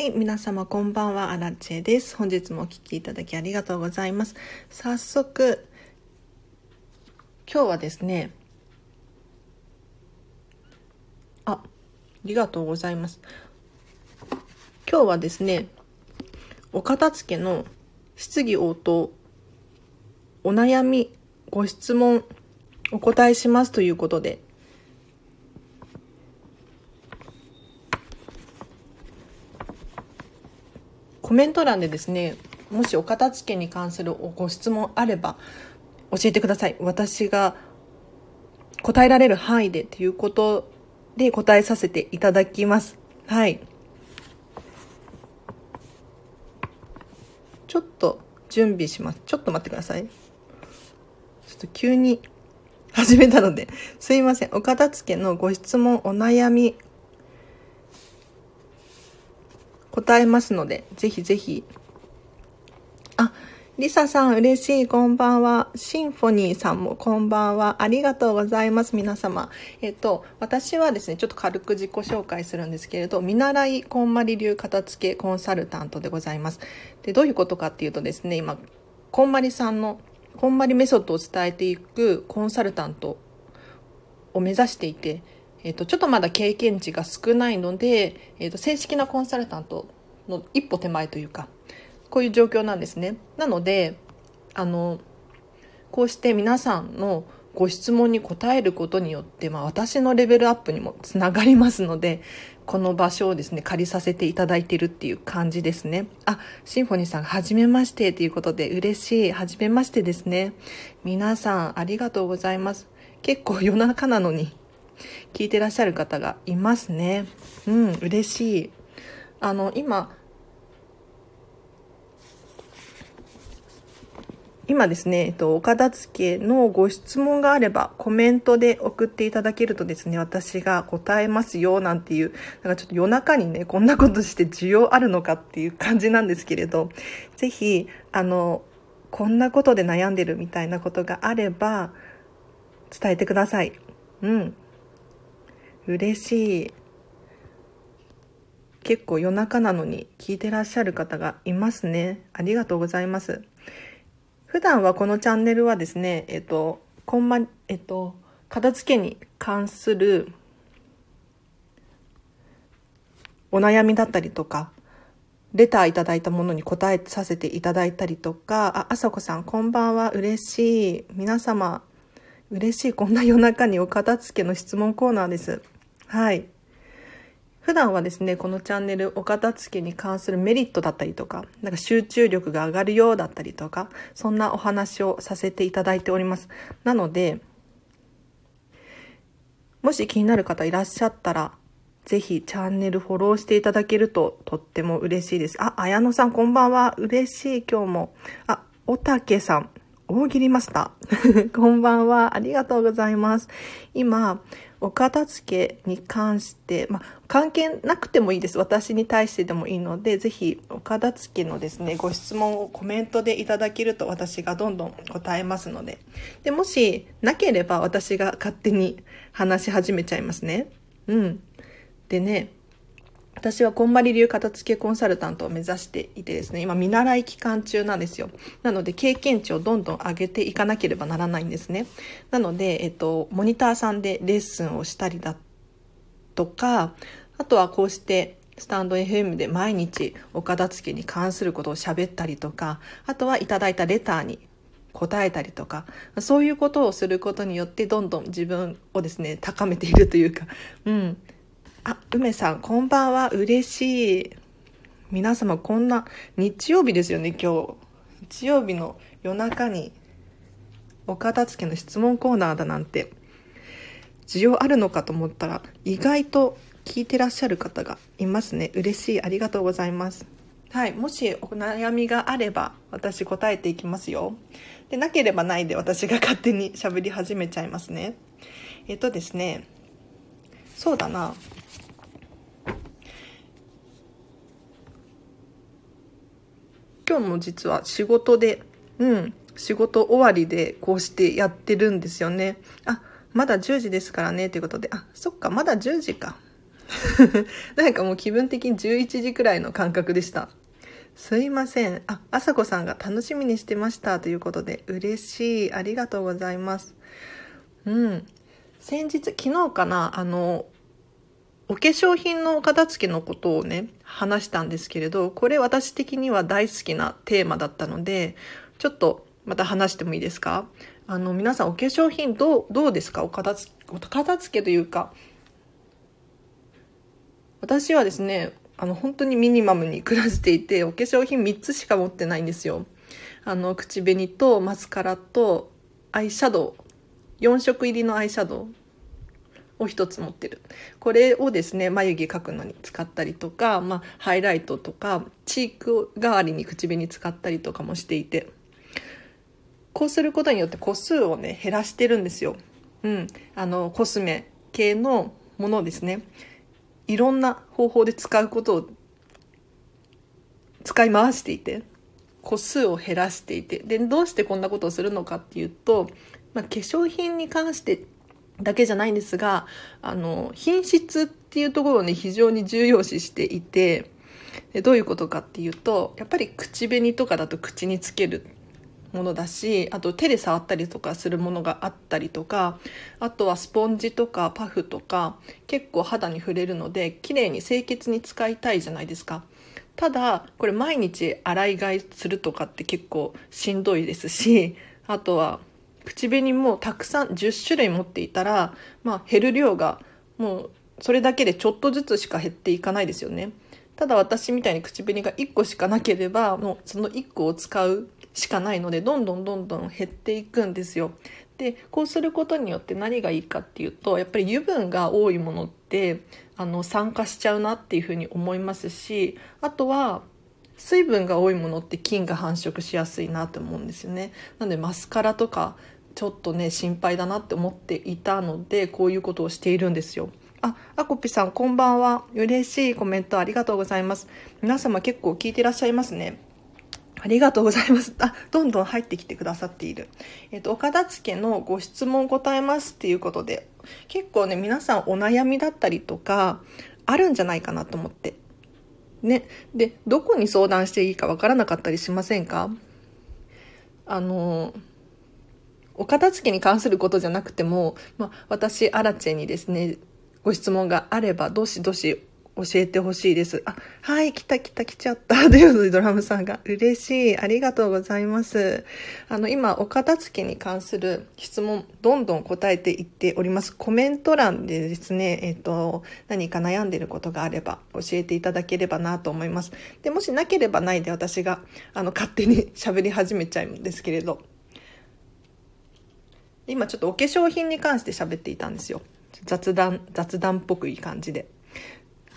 はい、皆様こんばんは、アラチェです。本日もお聴きいただきありがとうございます。早速、今日はですね、あ、ありがとうございます。今日はですね、お片付けの質疑応答、お悩み、ご質問、お答えしますということで、コメント欄でですね、もしお片付けに関するご質問あれば教えてください。私が答えられる範囲でということで答えさせていただきます。はい。ちょっと準備します。ちょっと待ってください。ちょっと急に始めたので、すいません。お片付けのご質問、お悩み、答えますので、ぜひぜひ。あ、リサさん嬉しい、こんばんは。シンフォニーさんもこんばんは。ありがとうございます、皆様。えっと、私はですね、ちょっと軽く自己紹介するんですけれど、見習いこんまり流片付けコンサルタントでございます。で、どういうことかっていうとですね、今、こんまりさんの、こんまりメソッドを伝えていくコンサルタントを目指していて、えっ、と、ちょっとまだ経験値が少ないので、えっ、と、正式なコンサルタントの一歩手前というか、こういう状況なんですね。なので、あの、こうして皆さんのご質問に答えることによって、まあ私のレベルアップにもつながりますので、この場所をですね、借りさせていただいてるっていう感じですね。あ、シンフォニーさん、はじめましてということで嬉しい。はじめましてですね。皆さん、ありがとうございます。結構夜中なのに聞いてらっしゃる方がいますね。うん、嬉しい。あの、今、今ですね、えっと、お片付けのご質問があればコメントで送っていただけるとですね、私が答えますよなんていう、なんかちょっと夜中にね、こんなことして需要あるのかっていう感じなんですけれど、ぜひ、あの、こんなことで悩んでるみたいなことがあれば、伝えてください。うん。嬉しい。結構夜中なのに聞いてらっしゃる方がいますね。ありがとうございます。普段はこのチャンネルはですね、えっと、こんま、えっと、片付けに関するお悩みだったりとか、レターいただいたものに答えさせていただいたりとか、あ、あさこさん、こんばんは、嬉しい。皆様、嬉しい。こんな夜中にお片付けの質問コーナーです。はい。普段はですね、このチャンネル、お片付けに関するメリットだったりとか、なんか集中力が上がるようだったりとか、そんなお話をさせていただいております。なので、もし気になる方いらっしゃったら、ぜひチャンネルフォローしていただけるととっても嬉しいです。あ、綾野さんこんばんは。嬉しい今日も。あ、おたけさん。大喜利マスター。こんばんは。ありがとうございます。今、お片付けに関して、まあ、関係なくてもいいです。私に対してでもいいので、ぜひ、お片付けのですね、ご質問をコメントでいただけると私がどんどん答えますので。で、もし、なければ私が勝手に話し始めちゃいますね。うん。でね、私はこんまり流片付けコンサルタントを目指していてですね、今見習い期間中なんですよ。なので経験値をどんどん上げていかなければならないんですね。なので、えっと、モニターさんでレッスンをしたりだとか、あとはこうしてスタンド FM で毎日お片付けに関することを喋ったりとか、あとはいただいたレターに答えたりとか、そういうことをすることによってどんどん自分をですね、高めているというか、うん、あ、梅さん、こんばんは。嬉しい。皆様、こんな、日曜日ですよね、今日。日曜日の夜中に、お片付けの質問コーナーだなんて、需要あるのかと思ったら、意外と聞いてらっしゃる方がいますね。嬉しい。ありがとうございます。はい。もしお悩みがあれば、私答えていきますよ。で、なければないで私が勝手に喋り始めちゃいますね。えっとですね、そうだな。今日も実は仕事で、うん、仕事終わりでこうしてやってるんですよね。あ、まだ10時ですからね、ということで。あ、そっか、まだ10時か。なんかもう気分的に11時くらいの感覚でした。すいません。あ、あさこさんが楽しみにしてましたということで、嬉しい。ありがとうございます。うん。先日、昨日かな、あの、お化粧品のお片付けのことをね、話したんですけれど、これ私的には大好きなテーマだったので、ちょっとまた話してもいいですか？あの、皆さんお化粧品どう、どうですか？お片付け、お片付けというか、私はですね、あの、本当にミニマムに暮らしていて、お化粧品3つしか持ってないんですよ。あの、口紅とマスカラとアイシャドウ、4色入りのアイシャドウ。を1つ持ってる。これをですね、眉毛描くのに使ったりとか、まあ、ハイライトとか、チーク代わりに口紅使ったりとかもしていて、こうすることによって個数をね、減らしてるんですよ。うん。あの、コスメ系のものですね。いろんな方法で使うことを使い回していて、個数を減らしていて、で、どうしてこんなことをするのかっていうと、まあ、化粧品に関してだけじゃないんですが、あの、品質っていうところをね、非常に重要視していて、でどういうことかっていうと、やっぱり口紅とかだと口につけるものだしあと手で触ったりとかするものがあったりとかあとはスポンジとかパフとか結構肌に触れるので綺麗に清潔に使いたいじゃないですか。ただこれ毎日洗い替えするとかって結構しんどいですしあとは口紅もたくさん10種類持っていたら、まあ、減る量がもうそれだけでちょっとずつしか減っていかないですよねただ私みたいに口紅が1個しかなければもうその1個を使うしかないのでどんどんどんどん減っていくんですよ。でこうすることによって何がいいかっていうとやっぱり油分が多いものってあの酸化しちゃうなっていうふうに思いますしあとは水分が多いものって菌が繁殖しやすいなと思うんですよね。なのでマスカラとかちょっとね心配だなって思っていたのでこういうことをしているんですよ。あ、あこぴさんこんばんは。嬉しいコメントありがとうございます。皆様結構聞いてらっしゃいますね。ありがとうございます。あ、どんどん入ってきてくださっている。えっ、と、岡田付のご質問答えますっていうことで、結構ね、皆さんお悩みだったりとか、あるんじゃないかなと思って。ね。で、どこに相談していいかわからなかったりしませんか？あの、お片付けに関することじゃなくても、まあ、私、アラチェにですね、ご質問があれば、どしどし教えてほしいです。あ、はい、来た来た来ちゃった。ということでドラムさんが嬉しい。ありがとうございます。あの、今、お片付けに関する質問、どんどん答えていっております。コメント欄でですね、えっ、と、何か悩んでることがあれば教えていただければなと思います。で、もしなければないで私が、あの、勝手に 喋り始めちゃうんですけれど、今ちょっとお化粧品に関して喋っていたんですよ。雑談、雑談っぽくいい感じで。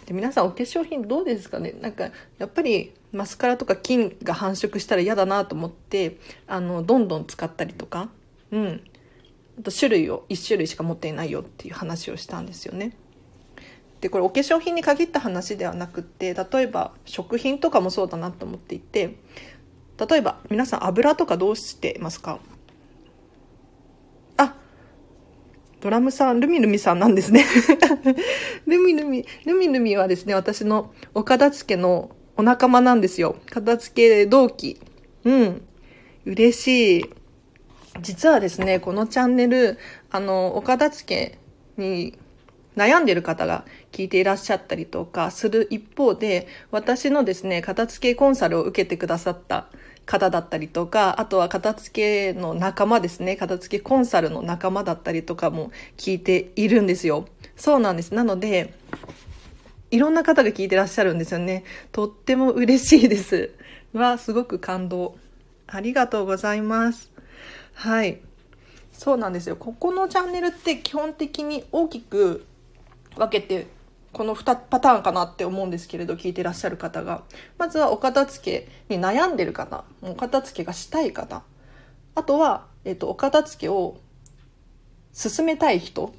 で皆さんお化粧品どうですかね？なんかやっぱりマスカラとか菌が繁殖したら嫌だなと思ってあのどんどん使ったりとかうん。あと種類を1種類しか持っていないよっていう話をしたんですよね。でこれお化粧品に限った話ではなくって例えば食品とかもそうだなと思っていて例えば皆さん油とかどうしてますか？ドラムさん、ルミルミさんなんですね ルミルミ、ルミルミはですね、私のお片付けのお仲間なんですよ。片付け同期。うん。嬉しい。実はですね、このチャンネル、あの、お片付けに悩んでる方が聞いていらっしゃったりとかする一方で、私のですね、片付けコンサルを受けてくださった方だったりとか、あとは片付けの仲間ですね、片付けコンサルの仲間だったりとかも聞いているんですよ。そうなんです。なので、いろんな方が聞いてらっしゃるんですよね。とっても嬉しいです。は、すごく感動。ありがとうございます。はい。そうなんですよ。ここのチャンネルって基本的に大きく分けてこの2パターンかなって思うんですけれど聞いてらっしゃる方が。まずはお片付けに悩んでる方。お片付けがしたい方。あとは、えっと、お片付けを進めたい人。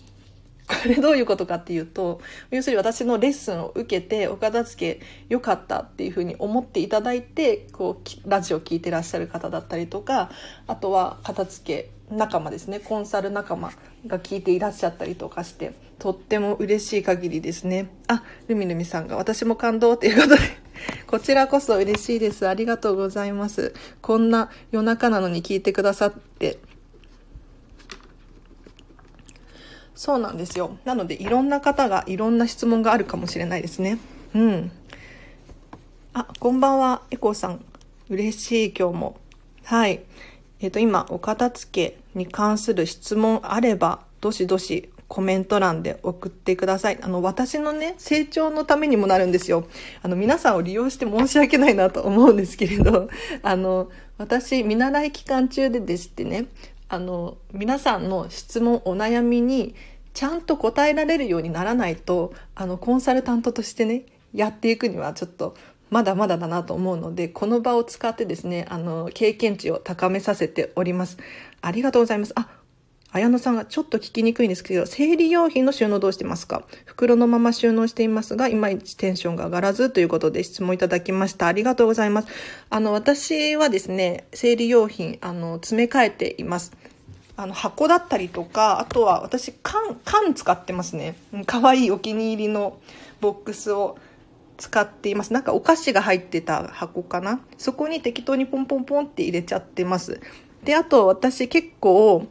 これどういうことかっていうと要するに私のレッスンを受けてお片付け良かったっていうふうに思っていただいてこうラジオ聴いてらっしゃる方だったりとかあとは片付け仲間ですね。コンサル仲間。が聞いていらっしゃったりとかしてとっても嬉しい限りですね。あルミルミさんが私も感動ということで こちらこそ嬉しいです。ありがとうございます。こんな夜中なのに聞いてくださって。そうなんですよ。なのでいろんな方がいろんな質問があるかもしれないですね。うん。あこんばんは。エコーさん。嬉しい今日も。はい。えっ、ー、と、今、お片付けに関する質問あれば、どしどしコメント欄で送ってください。あの、私のね、成長のためにもなるんですよ。あの、皆さんを利用して申し訳ないなと思うんですけれど、あの、私、見習い期間中ででしてね、あの、皆さんの質問、お悩みに、ちゃんと答えられるようにならないと、あの、コンサルタントとしてね、やっていくにはちょっとまだまだだなと思うので、この場を使ってですね、あの、経験値を高めさせております。ありがとうございます。あ、綾野さんがちょっと聞きにくいんですけど、生理用品の収納どうしてますか？袋のまま収納していますが、いまいちテンションが上がらずということで質問いただきました。ありがとうございます。あの、私はですね、生理用品、あの、詰め替えています。あの、箱だったりとか、あとは私、缶、缶使ってますね。かわいいお気に入りのボックスを使っています。なんかお菓子が入ってた箱かな？そこに適当にポンポンポンって入れちゃってます。で、あと私結構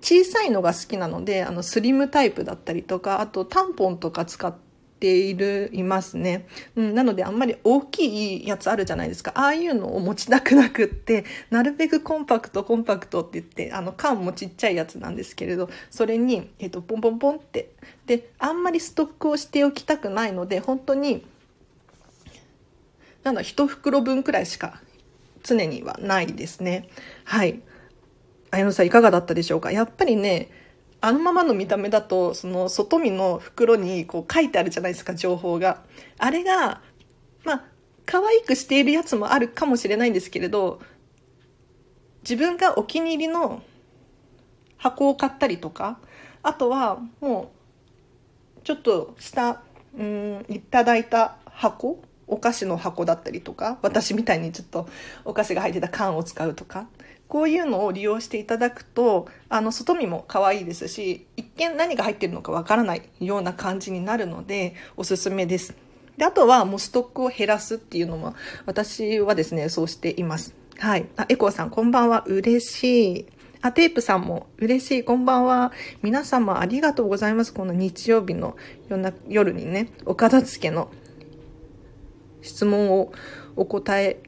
小さいのが好きなので、あのスリムタイプだったりとか、あとタンポンとか使っている、いますね。うん、なのであんまり大きいやつあるじゃないですか。ああいうのを持ちたくなくって、なるべくコンパクト、コンパクトって言って、あの缶もちっちゃいやつなんですけれど、それに、えっ、と、ポンポンポンって。で、あんまりストックをしておきたくないので、本当になんだ、一袋分くらいしか常にはないですね。はい。綾野さんいかがだったでしょうか？やっぱりね、あのままの見た目だと、その外見の袋にこう書いてあるじゃないですか、情報が。あれが、まあ、可愛くしているやつもあるかもしれないんですけれど、自分がお気に入りの箱を買ったりとか、あとはもう、ちょっとした、うん、いただいた箱お菓子の箱だったりとか私みたいにちょっとお菓子が入ってた缶を使うとかこういうのを利用していただくとあの外見も可愛いですし一見何が入ってるのかわからないような感じになるのでおすすめです。であとはもうストックを減らすっていうのも私はですねそうしています。はい。あ、エコーさんこんばんは。嬉しい。あ、テープさんも嬉しい。こんばんは。皆様ありがとうございます。この日曜日の夜にね、お片付けの質問をお答え、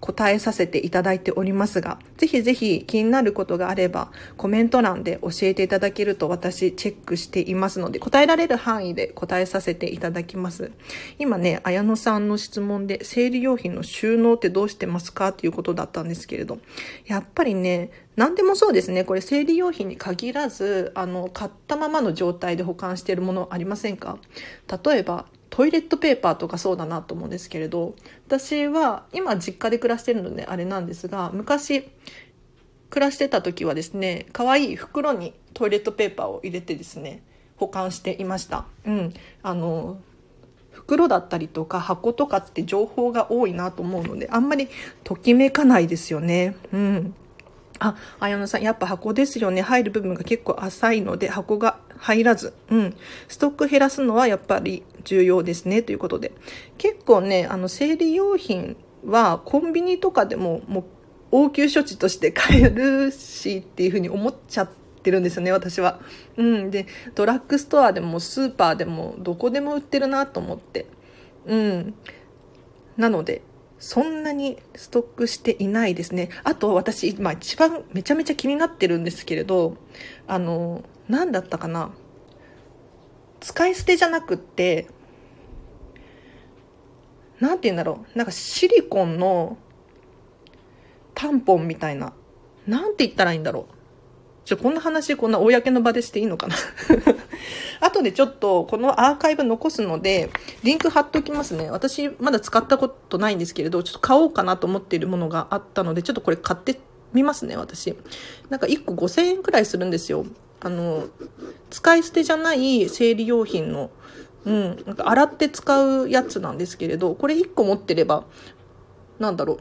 答えさせていただいておりますが、ぜひぜひ気になることがあれば、コメント欄で教えていただけると私チェックしていますので、答えられる範囲で答えさせていただきます。今ね、綾野さんの質問で、生理用品の収納ってどうしてますか？っていうことだったんですけれど、やっぱりね、何でもそうですね。これ生理用品に限らず、あの、買ったままの状態で保管しているものありませんか？例えば、トイレットペーパーとかそうだなと思うんですけれど私は今実家で暮らしてるのであれなんですが昔暮らしてた時はですね可愛い袋にトイレットペーパーを入れてですね保管していましたうんあの袋だったりとか箱とかって情報が多いなと思うのであんまりときめかないですよねうんあ、綾野さん、やっぱ箱ですよね。入る部分が結構浅いので、箱が入らず。うん。ストック減らすのはやっぱり重要ですね。ということで。結構ね、あの、生理用品はコンビニとかでも、もう、応急処置として買えるしっていうふうに思っちゃってるんですよね、私は。うん。で、ドラッグストアでもスーパーでもどこでも売ってるなと思って。うん。なので、そんなにストックしていないですね。あと私、今一番めちゃめちゃ気になってるんですけれど、あの、何だったかな。使い捨てじゃなくって、なんて言うんだろう。なんかシリコンのタンポンみたいな。なんて言ったらいいんだろう。ちょ、こんな話、こんな公の場でしていいのかな 後でちょっと、このアーカイブ残すので、リンク貼っておきますね。私、まだ使ったことないんですけれど、ちょっと買おうかなと思っているものがあったので、ちょっとこれ買ってみますね、私。なんか1個5000円くらいするんですよ。あの、使い捨てじゃない生理用品の、うん、なんか洗って使うやつなんですけれど、これ1個持ってれば、なんだろう、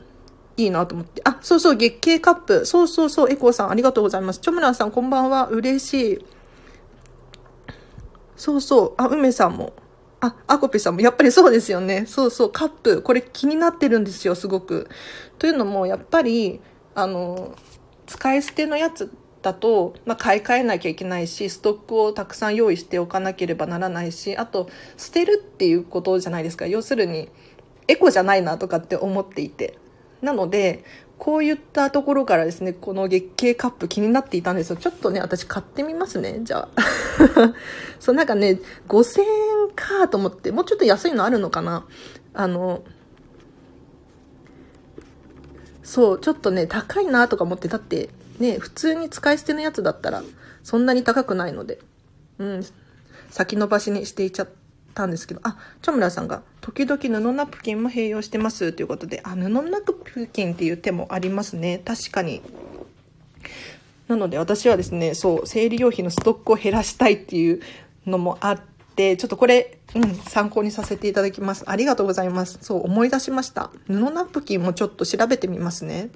いいなと思って。あ、そうそう、月経カップ。そうそうそう、エコーさんありがとうございます。チョムランさんこんばんは。嬉しい。そうそう。あ、梅さんも。あ、アコピさんも、やっぱりそうですよね。そうそう、カップ。これ気になってるんですよ、すごく。というのも、やっぱり、あの、使い捨てのやつだと、まあ、買い替えなきゃいけないし、ストックをたくさん用意しておかなければならないし、あと、捨てるっていうことじゃないですか。要するに、エコじゃないなとかって思っていて。なので、こういったところからですね、この月経カップ気になっていたんですよ。ちょっとね、私買ってみますね、じゃあ。そう、なんかね、5000円かと思って、もうちょっと安いのあるのかなあの、そう、ちょっとね、高いなとか思って、だって、ね、普通に使い捨てのやつだったら、そんなに高くないので、うん、先延ばしにしていちゃったんですけど、あ、チョムラさんが、時々布ナプキンも併用してますということで、あ、布ナプキンっていう手もありますね。確かに。なので私はですね、そう、生理用品のストックを減らしたいっていうのもあって、ちょっとこれ、うん、参考にさせていただきます。ありがとうございます。そう、思い出しました。布ナプキンもちょっと調べてみますね。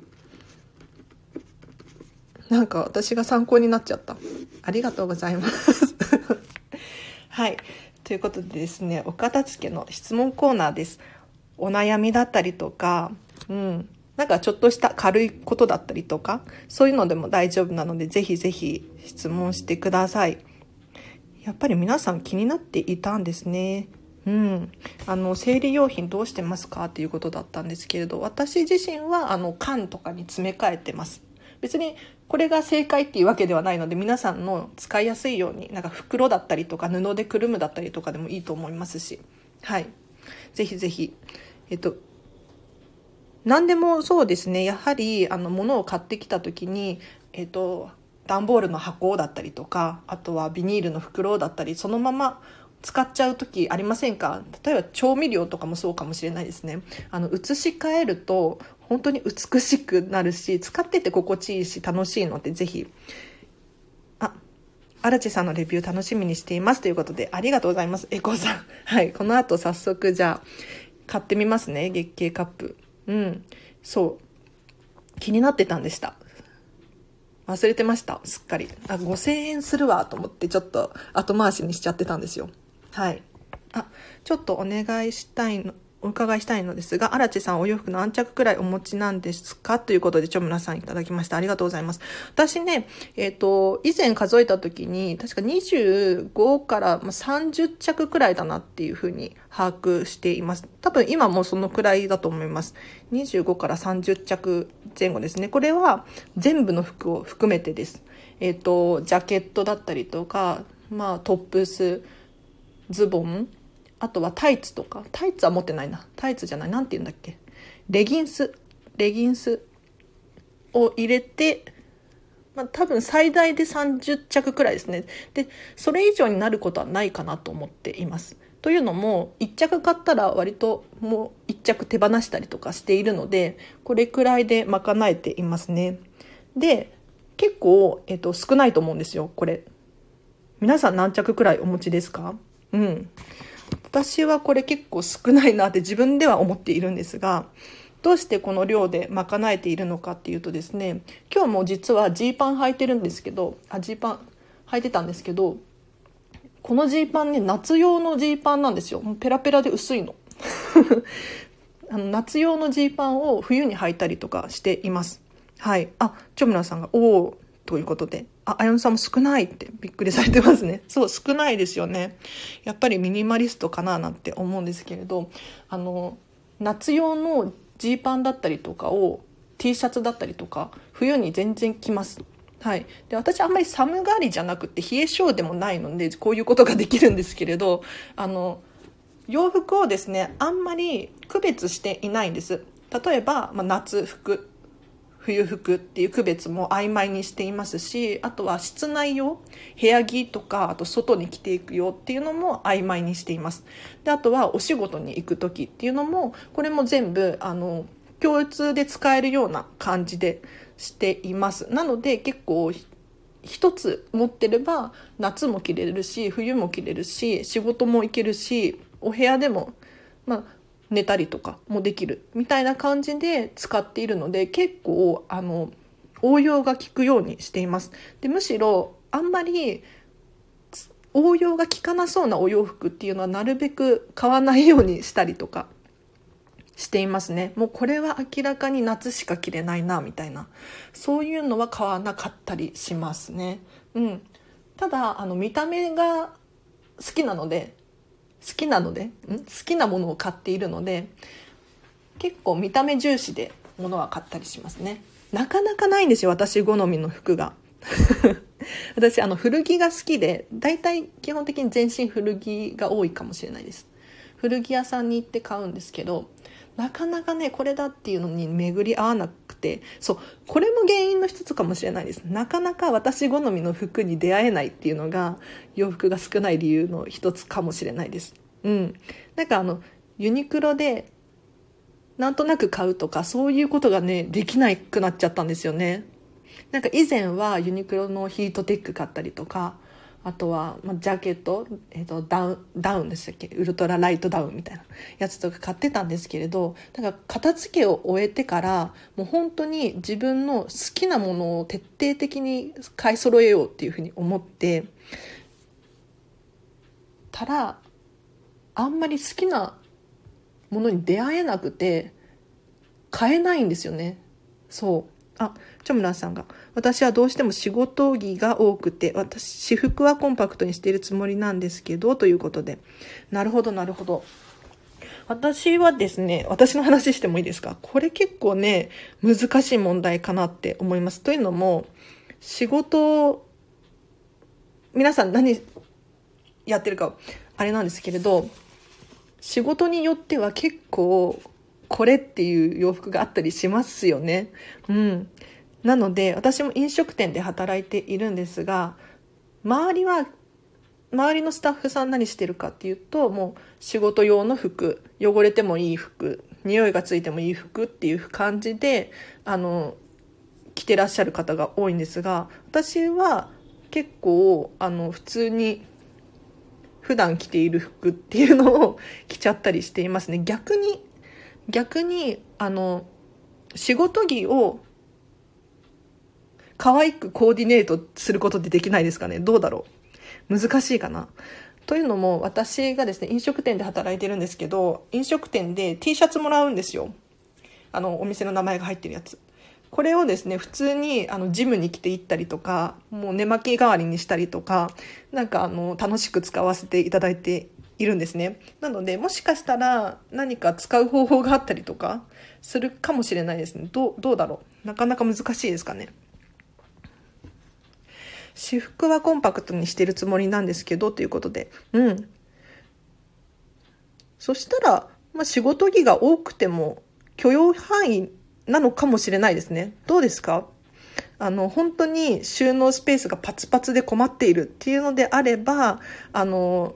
なんか私が参考になっちゃった。ありがとうございます。はい。ということでですね、お片付けの質問コーナーです。お悩みだったりとか、うん、なんかちょっとした軽いことだったりとか、そういうのでも大丈夫なので、ぜひぜひ質問してください。やっぱり皆さん気になっていたんですね。うん、あの生理用品どうしてますか？っていうことだったんですけれど私自身はあの缶とかに詰め替えてます別にこれが正解っていうわけではないので皆さんの使いやすいようになんか袋だったりとか布でくるむだったりとかでもいいと思いますし。はい。ぜひぜひ。えっと何でもそうですね。やはりあの物を買ってきた時にえっと段ボールの箱だったりとかあとはビニールの袋だったりそのまま使っちゃう時ありませんか？例えば調味料とかもそうかもしれないですね。あの移し替えると本当に美しくなるし使ってて心地いいし楽しいのでぜひあ荒地さんのレビュー楽しみにしていますということでありがとうございます。エコさん。はいこの後早速じゃあ買ってみますね月経カップ。うん。そう。気になってたんでした。忘れてました。すっかり。あ5000円するわと思ってちょっと後回しにしちゃってたんですよ。はい。あちょっとお願いしたいのお伺いしたいのですが、荒地さんお洋服何着くらいお持ちなんですか？ということで、ちょむらさんいただきました。ありがとうございます。私ね、えっ、ー、と、以前数えた時に、確か25から30着くらいだなっていうふうに把握しています。多分今もそのくらいだと思います。25から30着前後ですね。これは全部の服を含めてです。えっ、ー、と、ジャケットだったりとか、まあトップス、ズボン、あとはタイツとかタイツは持ってないなタイツじゃない何て言うんだっけレギンスレギンスを入れてまあ、多分最大で30着くらいですね。で、それ以上になることはないかなと思っています。というのも、1着買ったら割ともう1着手放したりとかしているので、これくらいで賄えていますね。で、結構、えっ、と、少ないと思うんですよ、これ。皆さん何着くらいお持ちですか？うん。私はこれ結構少ないなって自分では思っているんですが、どうしてこの量で賄えているのかっていうとですね、今日も実はジーパン履いてるんですけど、あ、ジーパン履いてたんですけど、このジーパンね、夏用のジーパンなんですよ。もうペラペラで薄いの。あの夏用のジーパンを冬に履いたりとかしています。はい。あ、チョムラさんが、おおということで。あ、あやのさんも少ないってびっくりされてますね。そう、少ないですよね。やっぱりミニマリストかななんて思うんですけれど、あの、夏用のジーパンだったりとかを T シャツだったりとか冬に全然着ます。はい、で私あんまり寒がりじゃなくて冷え性でもないのでこういうことができるんですけれどあの洋服をですねあんまり区別していないんです例えば、まあ、夏服冬服っていう区別も曖昧にしていますしあとは室内用部屋着とかあと外に着ていくよっていうのも曖昧にしています。であとはお仕事に行く時っていうのもこれも全部あの共通で使えるような感じでしています。なので結構一つ持ってれば夏も着れるし冬も着れるし仕事も行けるしお部屋でもまあ寝たりとかもできるみたいな感じで使っているので結構あの応用が効くようにしています。でむしろあんまり応用が効かなそうなお洋服っていうのはなるべく買わないようにしたりとかしていますね。もうこれは明らかに夏しか着れないなみたいな。そういうのは買わなかったりしますね。うん。ただあの見た目が好きなので好きなのでん？好きなものを買っているので結構見た目重視で物は買ったりしますね。なかなかないんですよ私好みの服が。私あの古着が好きで大体基本的に全身古着が多いかもしれないです。古着屋さんに行って買うんですけどなかなかねこれだっていうのに巡り合わなくてそうこれも原因の一つかもしれないです。なかなか私好みの服に出会えないっていうのが洋服が少ない理由の一つかもしれないです。うん。なんかあのユニクロでなんとなく買うとかそういうことがねできなくなっちゃったんですよね。なんか以前はユニクロのヒートテック買ったりとかあとは、まあ、ジャケット、えーと、ダウンダウンでしたっけ？ウルトラライトダウンみたいなやつとか買ってたんですけれどなんか片付けを終えてからもう本当に自分の好きなものを徹底的に買い揃えようっていうふうに思ってたらあんまり好きなものに出会えなくて買えないんですよね。そう。あチョムランさんが。私はどうしても仕事着が多くて私私服はコンパクトにしているつもりなんですけどということで。なるほどなるほど。私はですね私の話してもいいですか？これ結構ね難しい問題かなって思います。というのも仕事皆さん何やってるかあれなんですけれど仕事によっては結構これっていう洋服があったりしますよね。うん。なので、私も飲食店で働いているんですが、周りは、周りのスタッフさん何してるかっていうと、もう仕事用の服、汚れてもいい服、匂いがついてもいい服っていう感じで、あの、着てらっしゃる方が多いんですが、私は結構、あの、普通に普段着ている服っていうのを 着ちゃったりしていますね。逆に逆にあの仕事着を可愛くコーディネートすることってできないですかね？どうだろう？難しいかな？というのも私がですね飲食店で働いてるんですけど飲食店で T シャツもらうんですよあのお店の名前が入ってるやつこれをですね普通にあのジムに来て行ったりとかもう寝巻き代わりにしたりとかなんかあの楽しく使わせていただいているんですね。なので、もしかしたら何か使う方法があったりとかするかもしれないですね。どうだろう？なかなか難しいですかね？私服はコンパクトにしてるつもりなんですけど、ということで。うん。そしたら、まあ、仕事着が多くても許容範囲なのかもしれないですね。どうですか？あの、本当に収納スペースがパツパツで困っているっていうのであれば、あの、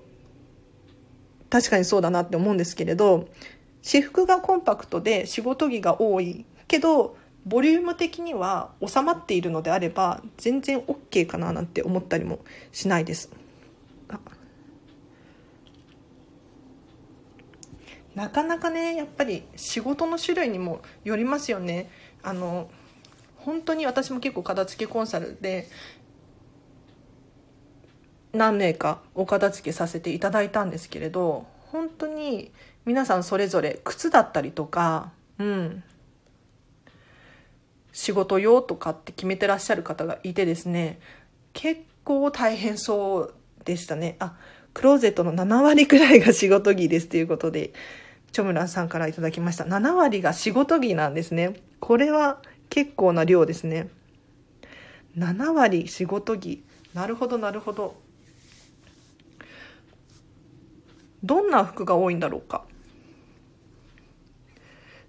確かにそうだなって思うんですけれど私服がコンパクトで仕事着が多いけどボリューム的には収まっているのであれば全然 OK かななんて思ったりもしないです。なかなかねやっぱり仕事の種類にもよりますよね。あの本当に私も結構片付けコンサルで何名かお片付けさせていただいたんですけれど本当に皆さんそれぞれ靴だったりとか、うん、仕事用とかって決めてらっしゃる方がいてですね結構大変そうでしたね。あクローゼットの7割くらいが仕事着ですということでチョムランさんから頂きました。7割が仕事着なんですね。これは結構な量ですね。7割仕事着。なるほどなるほど。どんな服が多いんだろうか。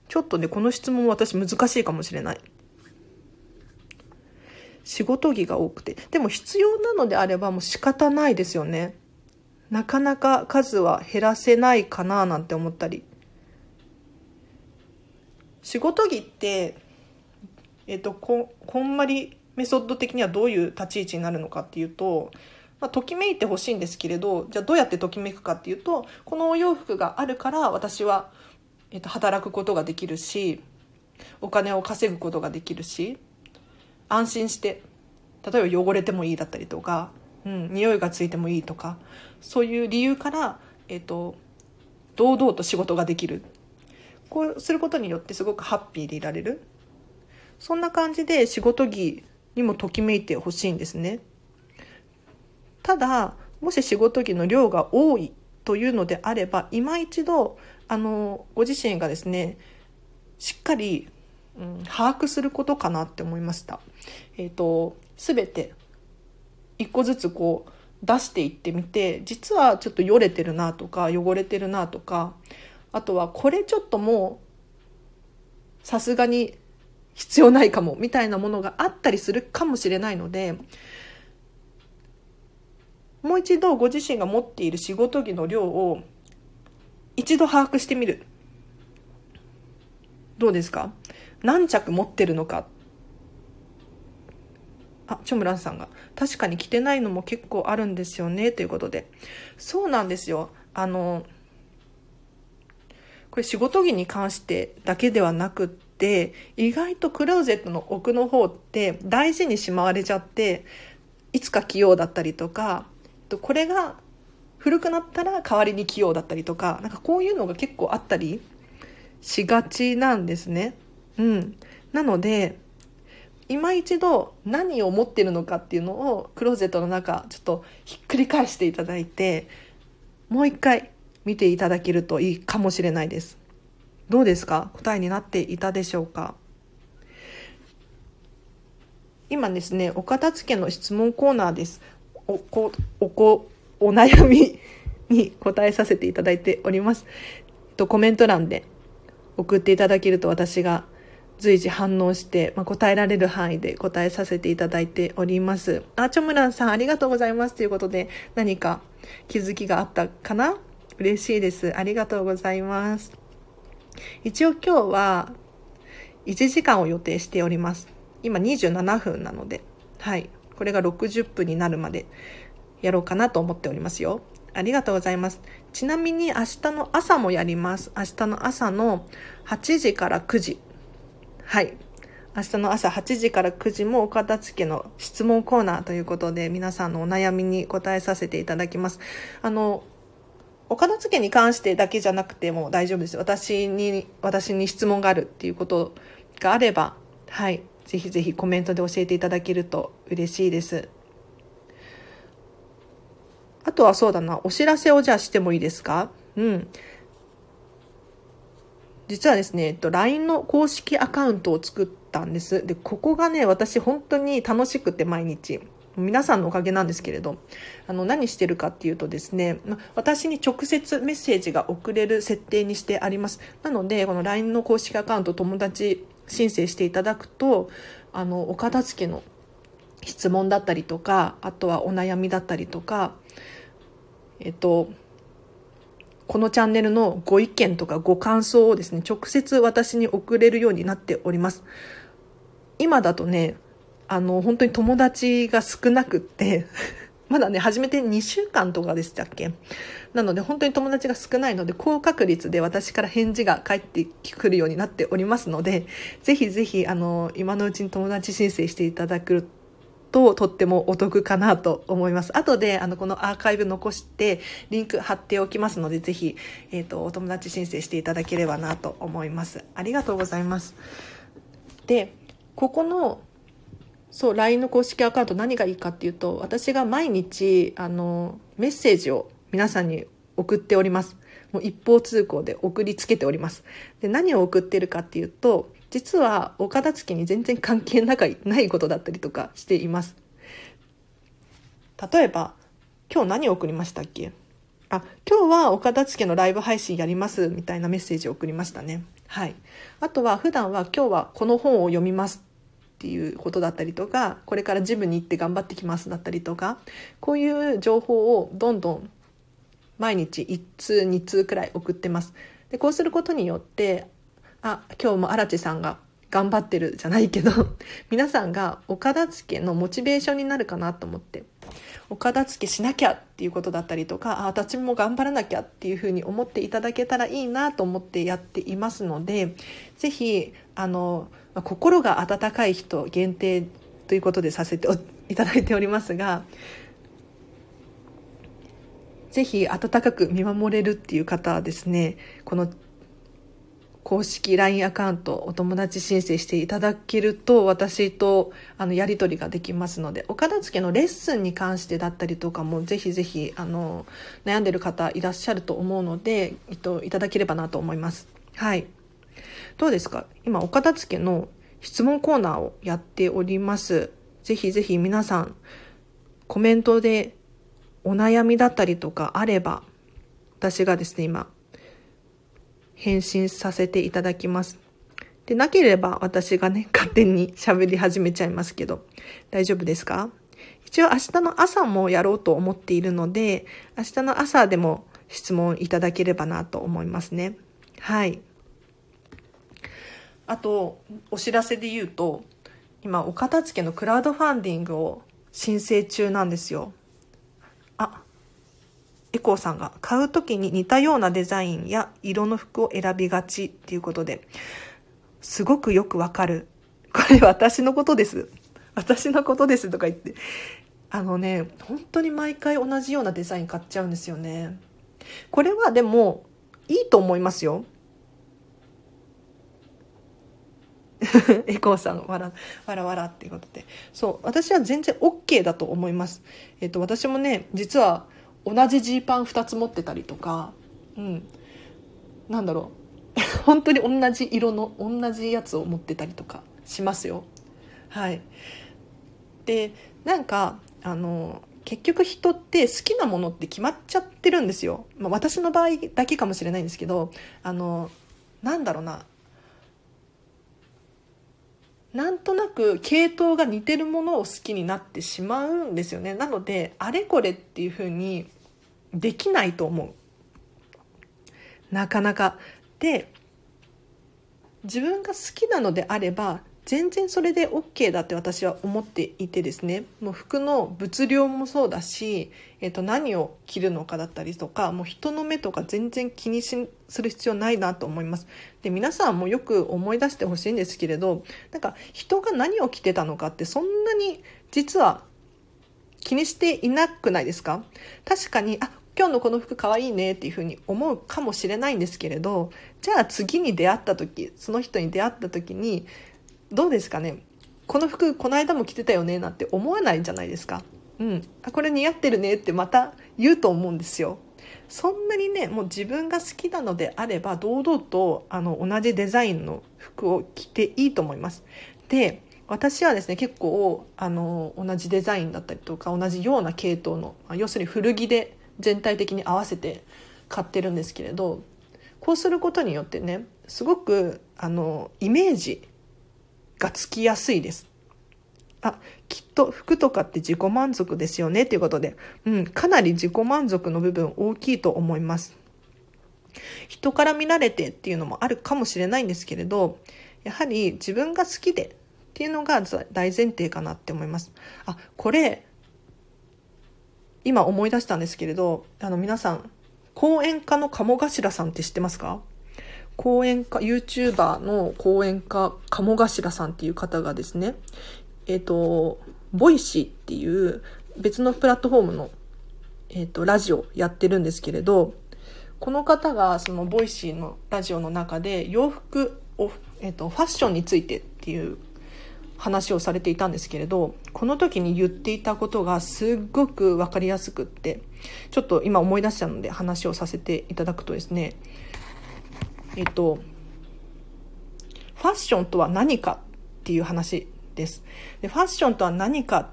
ちょっとねこの質問私難しいかもしれない。仕事着が多くて。でも必要なのであればもう仕方ないですよね。なかなか数は減らせないかななんて思ったり。仕事着ってえっとここんまりメソッド的にはどういう立ち位置になるのかっていうとまあ、ときめいてほしいんですけれどじゃあどうやってときめくかっていうとこのお洋服があるから私はえっと、働くことができるしお金を稼ぐことができるし安心して例えば汚れてもいいだったりとか、うん、匂いがついてもいいとかそういう理由から、えっと、堂々と仕事ができる。こうすることによってすごくハッピーでいられる。そんな感じで仕事着にもときめいてほしいんですね。ただもし仕事着の量が多いというのであれば今一度あのご自身がですねしっかり、うん、把握することかなって思いました。えっ、ー、と全て一個ずつこう出していってみて実はちょっとよれてるなとか汚れてるなとかあとはこれちょっともうさすがに必要ないかもみたいなものがあったりするかもしれないのでもう一度ご自身が持っている仕事着の量を一度把握してみる。どうですか？何着持ってるのか。あ、チョムランさんが。確かに着てないのも結構あるんですよね。ということで。そうなんですよ。あの、これ仕事着に関してだけではなくって、意外とクローゼットの奥の方って大事にしまわれちゃって、いつか着ようだったりとか、これが古くなったら代わりに着ようだったりとか、なんかこういうのが結構あったりしがちなんですね。うん。なので、今一度何を持ってるのかっていうのをクローゼットの中ちょっとひっくり返していただいてもう一回見ていただけるといいかもしれないですどうですか？答えになっていたでしょうか？今ですねお片付けの質問コーナーですおこおこお悩みに答えさせていただいております。とコメント欄で送っていただけると私が随時反応して、まあ、答えられる範囲で答えさせていただいております。あ、チョムランさんありがとうございますということで何か気づきがあったかな？嬉しいです。ありがとうございます。一応今日は1時間を予定しております。今27分なので、はい。これが60分になるまでやろうかなと思っておりますよ。ありがとうございます。ちなみに明日の朝もやります。明日の朝の8時から9時。はい。明日の朝8時から9時もお片付けの質問コーナーということで皆さんのお悩みに答えさせていただきます。あの、お片付けに関してだけじゃなくても大丈夫です。私に、私に質問があるっていうことがあれば、はい。ぜひぜひコメントで教えていただけると嬉しいです。あとはそうだな、お知らせをじゃあしてもいいですか？うん。実はですね、えっと、LINE の公式アカウントを作ったんです。で、ここがね、私本当に楽しくて毎日。皆さんのおかげなんですけれど、あの、何してるかっていうとですね、私に直接メッセージが送れる設定にしてあります。なので、この LINE の公式アカウント友達申請していただくと、あの、お片付けの質問だったりとか、あとはお悩みだったりとか、えっと、このチャンネルのご意見とかご感想をですね、直接私に送れるようになっております。今だとね、あの、本当に友達が少なくって まだね、始めて2週間とかでしたっけ？なので本当に友達が少ないので、高確率で私から返事が返ってくるようになっておりますので、ぜひぜひ、あの、今のうちに友達申請していただくととってもお得かなと思います。後で、あの、このアーカイブ残して、リンク貼っておきますので、ぜひ、えっ、ー、と、お友達申請していただければなと思います。ありがとうございます。で、ここの、そう、LINE の公式アカウント何がいいかっていうと、私が毎日、あの、メッセージを皆さんに送っております。もう一方通行で送りつけております。で、何を送ってるかっていうと、実はお片付けに全然関係ないことだったりとかしています。例えば、今日何を送りましたっけ？あ、今日はお片付けのライブ配信やりますみたいなメッセージを送りましたね。はい。あとは普段は今日はこの本を読みますっていうことだったりとか、これからジムに行って頑張ってきますだったりとか、こういう情報をどんどん毎日1通2通くらい送ってます。で、こうすることによって、あ今日も荒地さんが頑張ってるじゃないけど 皆さんがお片付けのモチベーションになるかなと思って。お片付けしなきゃっていうことだったりとかあ私も頑張らなきゃっていうふうに思っていただけたらいいなと思ってやっていますので是非あの心が温かい人限定ということでさせていただいておりますがぜひ温かく見守れるっていう方はですねこの公式 LINE アカウントお友達申請していただけると私とあのやり取りができますのでお片付けのレッスンに関してだったりとかもぜひぜひあの悩んでる方いらっしゃると思うので、えっと、いただければなと思います。はい。どうですか？今お片付けの質問コーナーをやっております。ぜひぜひ皆さんコメントでお悩みだったりとかあれば私がですね今返信させていただきます。で、なければ私がね、勝手に喋り始めちゃいますけど、大丈夫ですか？一応明日の朝もやろうと思っているので、明日の朝でも質問いただければなと思いますね。はい。あと、お知らせで言うと、今、お片付けのクラウドファンディングを申請中なんですよ。あ、エコーさんが買う時に似たようなデザインや色の服を選びがちっていうことで、すごくよくわかる。これ私のことです。私のことですとか言って。あのね、本当に毎回同じようなデザイン買っちゃうんですよね。これはでも、いいと思いますよ。エコーさん、わら、わらわらっていうことで。そう、私は全然 OK だと思います。えっと、私もね、実は、同じジーパン2つ持ってたりとか、うん、なんだろう。本当に同じ色の同じやつを持ってたりとかしますよ。はい、でなんかあの結局人って好きなものって決まっちゃってるんですよ。まあ、私の場合だけかもしれないんですけどあのなんだろうな。なんとなく系統が似てるものを好きになってしまうんですよね。なのであれこれっていうふうにできないと思う。なかなか。で自分が好きなのであれば全然それで OK だって私は思っていてですね。もう服の物量もそうだし、えー、と何を着るのかだったりとかもう人の目とか全然気にしする必要ないなと思います。で皆さんもよく思い出してほしいんですけれどなんか人が何を着てたのかってそんなに実は気にしていなくないですか？確かにあ今日のこの服かわいいねっていうふうに思うかもしれないんですけれどじゃあ次に出会った時その人に出会った時にどうですかね？この服この間も着てたよねなんて思わないじゃないですか。うん。あ、これ似合ってるねってまた言うと思うんですよ。そんなにね、もう自分が好きなのであれば、堂々とあの同じデザインの服を着ていいと思います。で、私はですね、結構あの同じデザインだったりとか、同じような系統の、要するに古着で全体的に合わせて買ってるんですけれど、こうすることによってね、すごくあのイメージがつきやすいです。あ、きっと服とかって自己満足ですよねということで、うん、かなり自己満足の部分大きいと思います。人から見られてっていうのもあるかもしれないんですけれど、やはり自分が好きでっていうのが大前提かなって思います。あ、これ、今思い出したんですけれど、あの皆さん、講演家の鴨頭さんって知ってますか？講演家、YouTuber の講演家、鴨頭さんっていう方がですね、えっ、ー、と、 Voicy っていう別のプラットフォームの、えっ、ー、と、ラジオやってるんですけれど、この方がその Voicy のラジオの中で洋服を、えっ、ー、と、ファッションについてっていう話をされていたんですけれど、この時に言っていたことがすっごくわかりやすくって、ちょっと今思い出したので話をさせていただくとですね、えっと、ファッションとは何かっていう話です。で、ファッションとは何かっ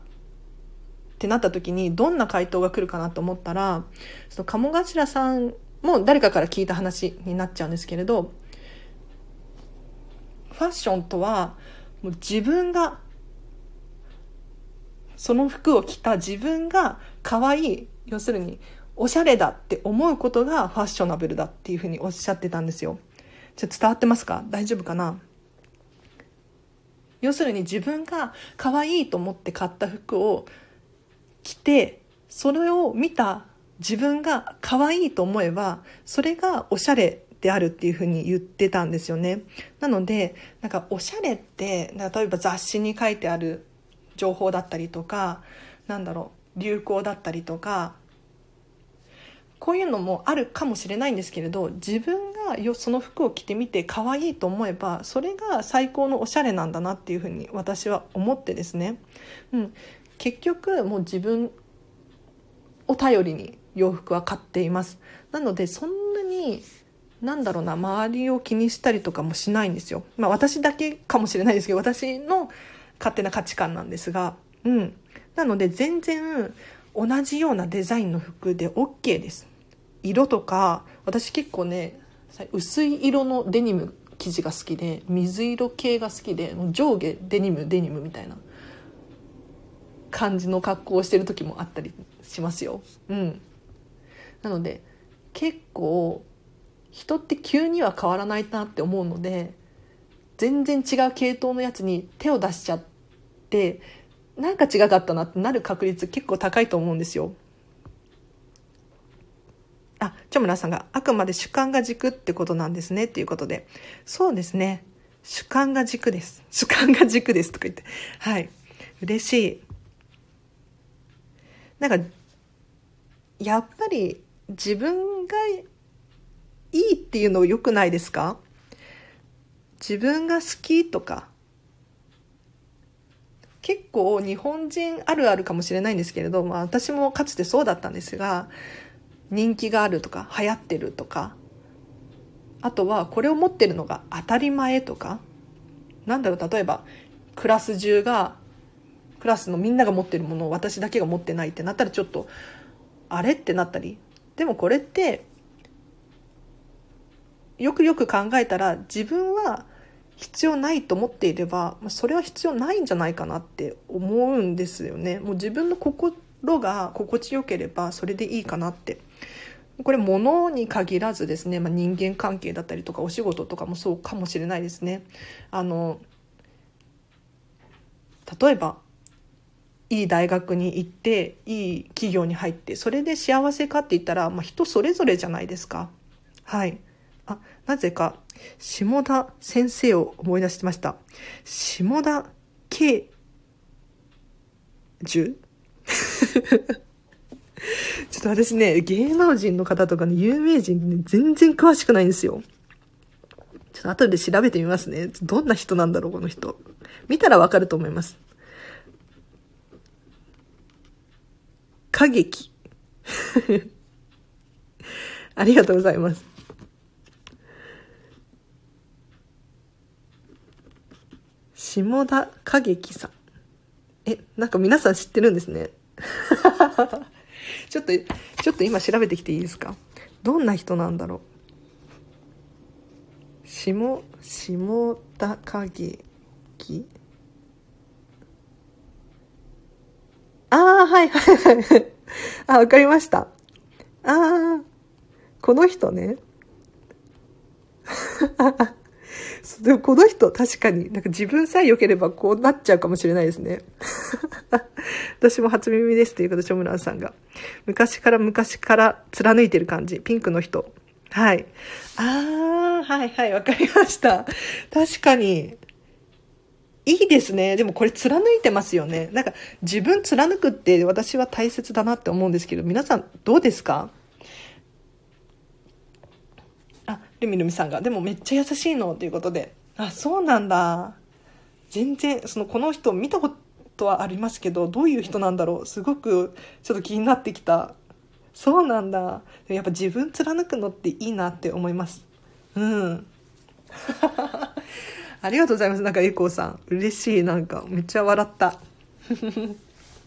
てなった時にどんな回答が来るかなと思ったら、その鴨頭さんも誰かから聞いた話になっちゃうんですけれど、ファッションとはもう自分がその服を着た自分が可愛い要するにおしゃれだって思うことがファッショナブルだっていうふうにおっしゃってたんですよ。ちょっと伝わってますか？大丈夫かな？要するに自分が可愛いと思って買った服を着てそれを見た自分が可愛いと思えばそれがおしゃれであるっていうふうに言ってたんですよね。なのでなんかおしゃれって例えば雑誌に書いてある情報だったりとかなんだろう流行だったりとかこういうのもあるかもしれないんですけれど自分がよその服を着てみて可愛いと思えばそれが最高のおしゃれなんだなっていうふうに私は思ってですね、うん、結局もう自分を頼りに洋服は買っています。なのでそんなになんだろうな周りを気にしたりとかもしないんですよ。まあ私だけかもしれないですけど私の勝手な価値観なんですがうん。なので全然同じようなデザインの服で OK です。色とか私結構ね薄い色のデニム生地が好きで水色系が好きで上下デニムデニムみたいな感じの格好をしてる時もあったりしますよ。うん、なので結構人って急には変わらないなって思うので全然違う系統のやつに手を出しちゃってなんか違かったなってなる確率結構高いと思うんですよ。あ、チョムラさんがあくまで主観が軸ってことなんですねっていうことで。そうですね。主観が軸です。主観が軸ですとか言って。はい。嬉しい。なんか、やっぱり自分がいいっていうの良くないですか？自分が好きとか。結構日本人あるあるかもしれないんですけれど、まあ、私もかつてそうだったんですが人気があるとか流行ってるとか。あとはこれを持ってるのが当たり前とか。なんだろう例えばクラス中がクラスのみんなが持ってるものを私だけが持ってないってなったらちょっとあれ？ってなったり。でもこれってよくよく考えたら自分は必要ないと思っていればそれは必要ないんじゃないかなって思うんですよね。もう自分の心が心地よければそれでいいかなって。これ物に限らずですね、まあ、人間関係だったりとかお仕事とかもそうかもしれないですね。あの例えばいい大学に行っていい企業に入ってそれで幸せかって言ったら、まあ、人それぞれじゃないですか。はい。なぜか下田先生を思い出してました。下田慶樹 ちょっと私ね、芸能人の方とかね、有名人ね、全然詳しくないんですよ。ちょっと後で調べてみますね。どんな人なんだろう、この人。見たらわかると思います。歌劇。ありがとうございます。下田景樹さん。え、なんか皆さん知ってるんですね。ちょっと、ちょっと今調べてきていいですか？どんな人なんだろう？下、下田景樹？ああ、はいはいはい。あ、わかりました。ああ、この人ね。でもこの人確かになんか自分さえ良ければこうなっちゃうかもしれないですね。私も初耳ですということで、ショムランさんが。昔から昔から貫いてる感じ。ピンクの人。はい。あー、はいはい、わかりました。確かに。いいですね。でもこれ貫いてますよね。なんか自分貫くって私は大切だなって思うんですけど、皆さんどうですか？ルミルミさんが、でもめっちゃ優しいのということで、あ、そうなんだ。全然、その、この人見たことはありますけど、どういう人なんだろう。すごくちょっと気になってきた。そうなんだ。やっぱ自分貫くのっていいなって思います。うん。ありがとうございます。なんかエコーさん。嬉しい。なんか、めっちゃ笑った。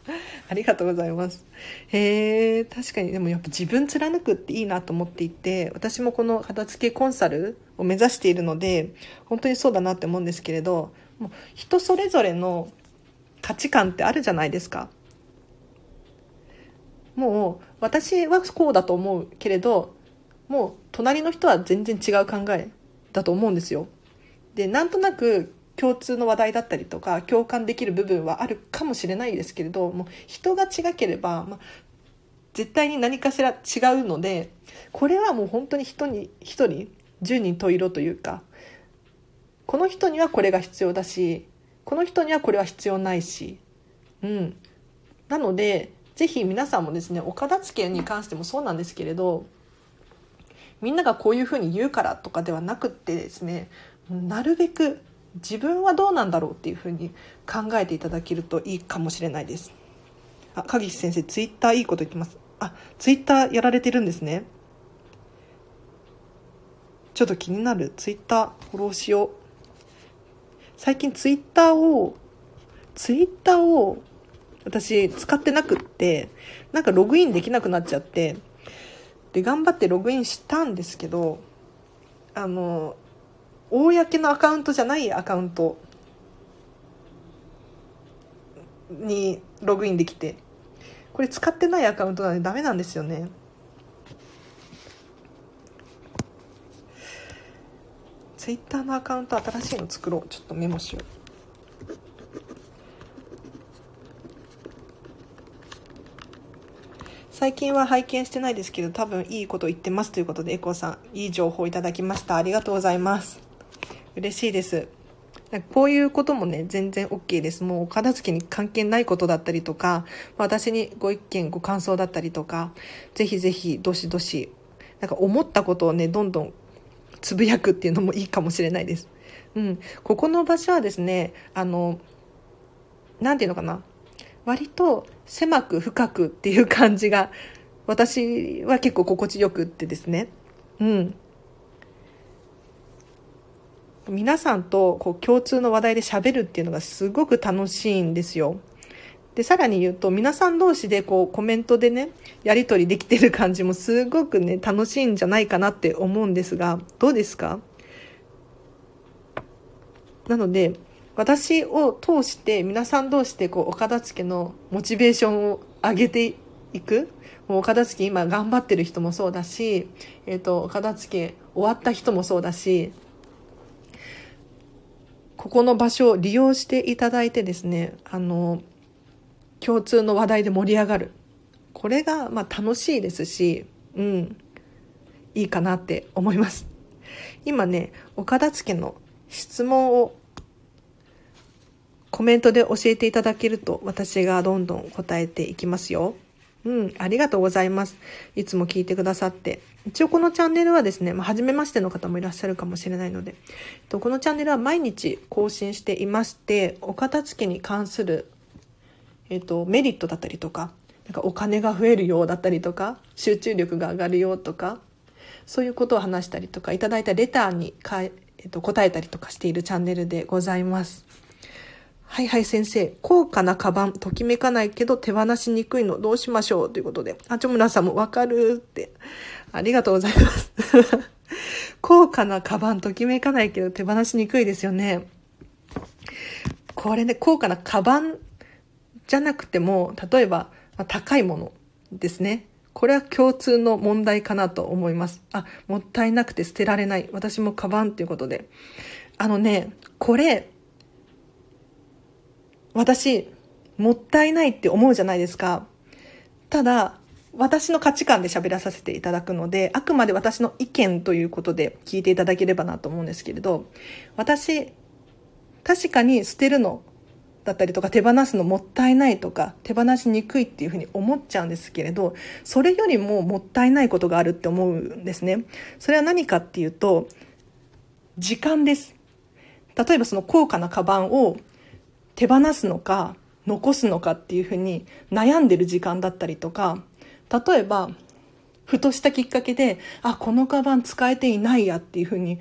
ありがとうございます。へえ、確かにでもやっぱ自分貫くっていいなと思っていて、私もこの片付けコンサルを目指しているので、本当にそうだなって思うんですけれど、もう人それぞれの価値観ってあるじゃないですか。もう私はこうだと思うけれど、もう隣の人は全然違う考えだと思うんですよ。で、なんとなく共通の話題だったりとか共感できる部分はあるかもしれないですけれども人が違ければ、まあ、絶対に何かしら違うのでこれはもう本当に人に一人十人十色というかこの人にはこれが必要だしこの人にはこれは必要ないしうん。なのでぜひ皆さんもですねお片付けに関してもそうなんですけれどみんながこういうふうに言うからとかではなくってですねなるべく自分はどうなんだろうっていうふうに考えていただけるといいかもしれないです。あ、鍵先生、ツイッターいいこと言ってます。あ、ツイッターやられてるんですね。ちょっと気になる。ツイッターフォローしよう。最近ツイッターを、ツイッターを私使ってなくって、なんかログインできなくなっちゃって、で、頑張ってログインしたんですけど、あの、公のアカウントじゃないアカウントにログインできて、これ使ってないアカウントなんでダメなんですよね。ツイッターのアカウント新しいの作ろう。ちょっとメモしよう。最近は拝見してないですけど、多分いいこと言ってますということで、エコーさん、いい情報いただきました。ありがとうございます。嬉しいです。こういうこともね、全然 OK です。もうお片付けに関係ないことだったりとか、私にご意見、ご感想だったりとか、ぜひぜひ、どしどし、なんか思ったことをね、どんどんつぶやくっていうのもいいかもしれないです。うん。ここの場所はですね、あの、なんていうのかな。割と狭く深くっていう感じが、私は結構心地よくってですね。うん。皆さんとこう共通の話題で喋るっていうのがすごく楽しいんですよ。で、さらに言うと、皆さん同士でこうコメントでね、やり取りできてる感じもすごくね、楽しいんじゃないかなって思うんですが、どうですか？なので、私を通して皆さん同士でこうお片付けのモチベーションを上げていく。もうお片付け今頑張ってる人もそうだし、えっ、ー、と、お片付け終わった人もそうだし、ここの場所を利用していただいてですね、あの、共通の話題で盛り上がる。これが、まあ、楽しいですし、うん、いいかなって思います。今ね、お片付けの質問をコメントで教えていただけると私がどんどん答えていきますよ。うん、ありがとうございます。いつも聞いてくださって。一応このチャンネルはですね、まあ、初めましての方もいらっしゃるかもしれないので、このチャンネルは毎日更新していまして、お片付けに関する、えっと、メリットだったりとか、なんかお金が増えるようだったりとか、集中力が上がるよとか、そういうことを話したりとか、いただいたレターにかえ、えっと、答えたりとかしているチャンネルでございます。はいはい先生、高価なカバン、ときめかないけど手放しにくいのどうしましょう？ということで、あちょむらさんもわかるって。ありがとうございます。高価なカバン、ときめかないけど手放しにくいですよね。これね、高価なカバンじゃなくても、例えば、ま、高いものですね。これは共通の問題かなと思います。あ、もったいなくて捨てられない。私もカバンっていうことで。あのね、これ、私、もったいないって思うじゃないですか。ただ、私の価値観で喋らさせていただくので、あくまで私の意見ということで聞いていただければなと思うんですけれど、私、確かに捨てるのだったりとか手放すのもったいないとか手放しにくいっていうふうに思っちゃうんですけれど、それよりももったいないことがあるって思うんですね。それは何かっていうと、時間です。例えばその高価なカバンを手放すのか残すのかっていうふうに悩んでる時間だったりとか例えばふとしたきっかけであこのカバン使えていないやっていうふうに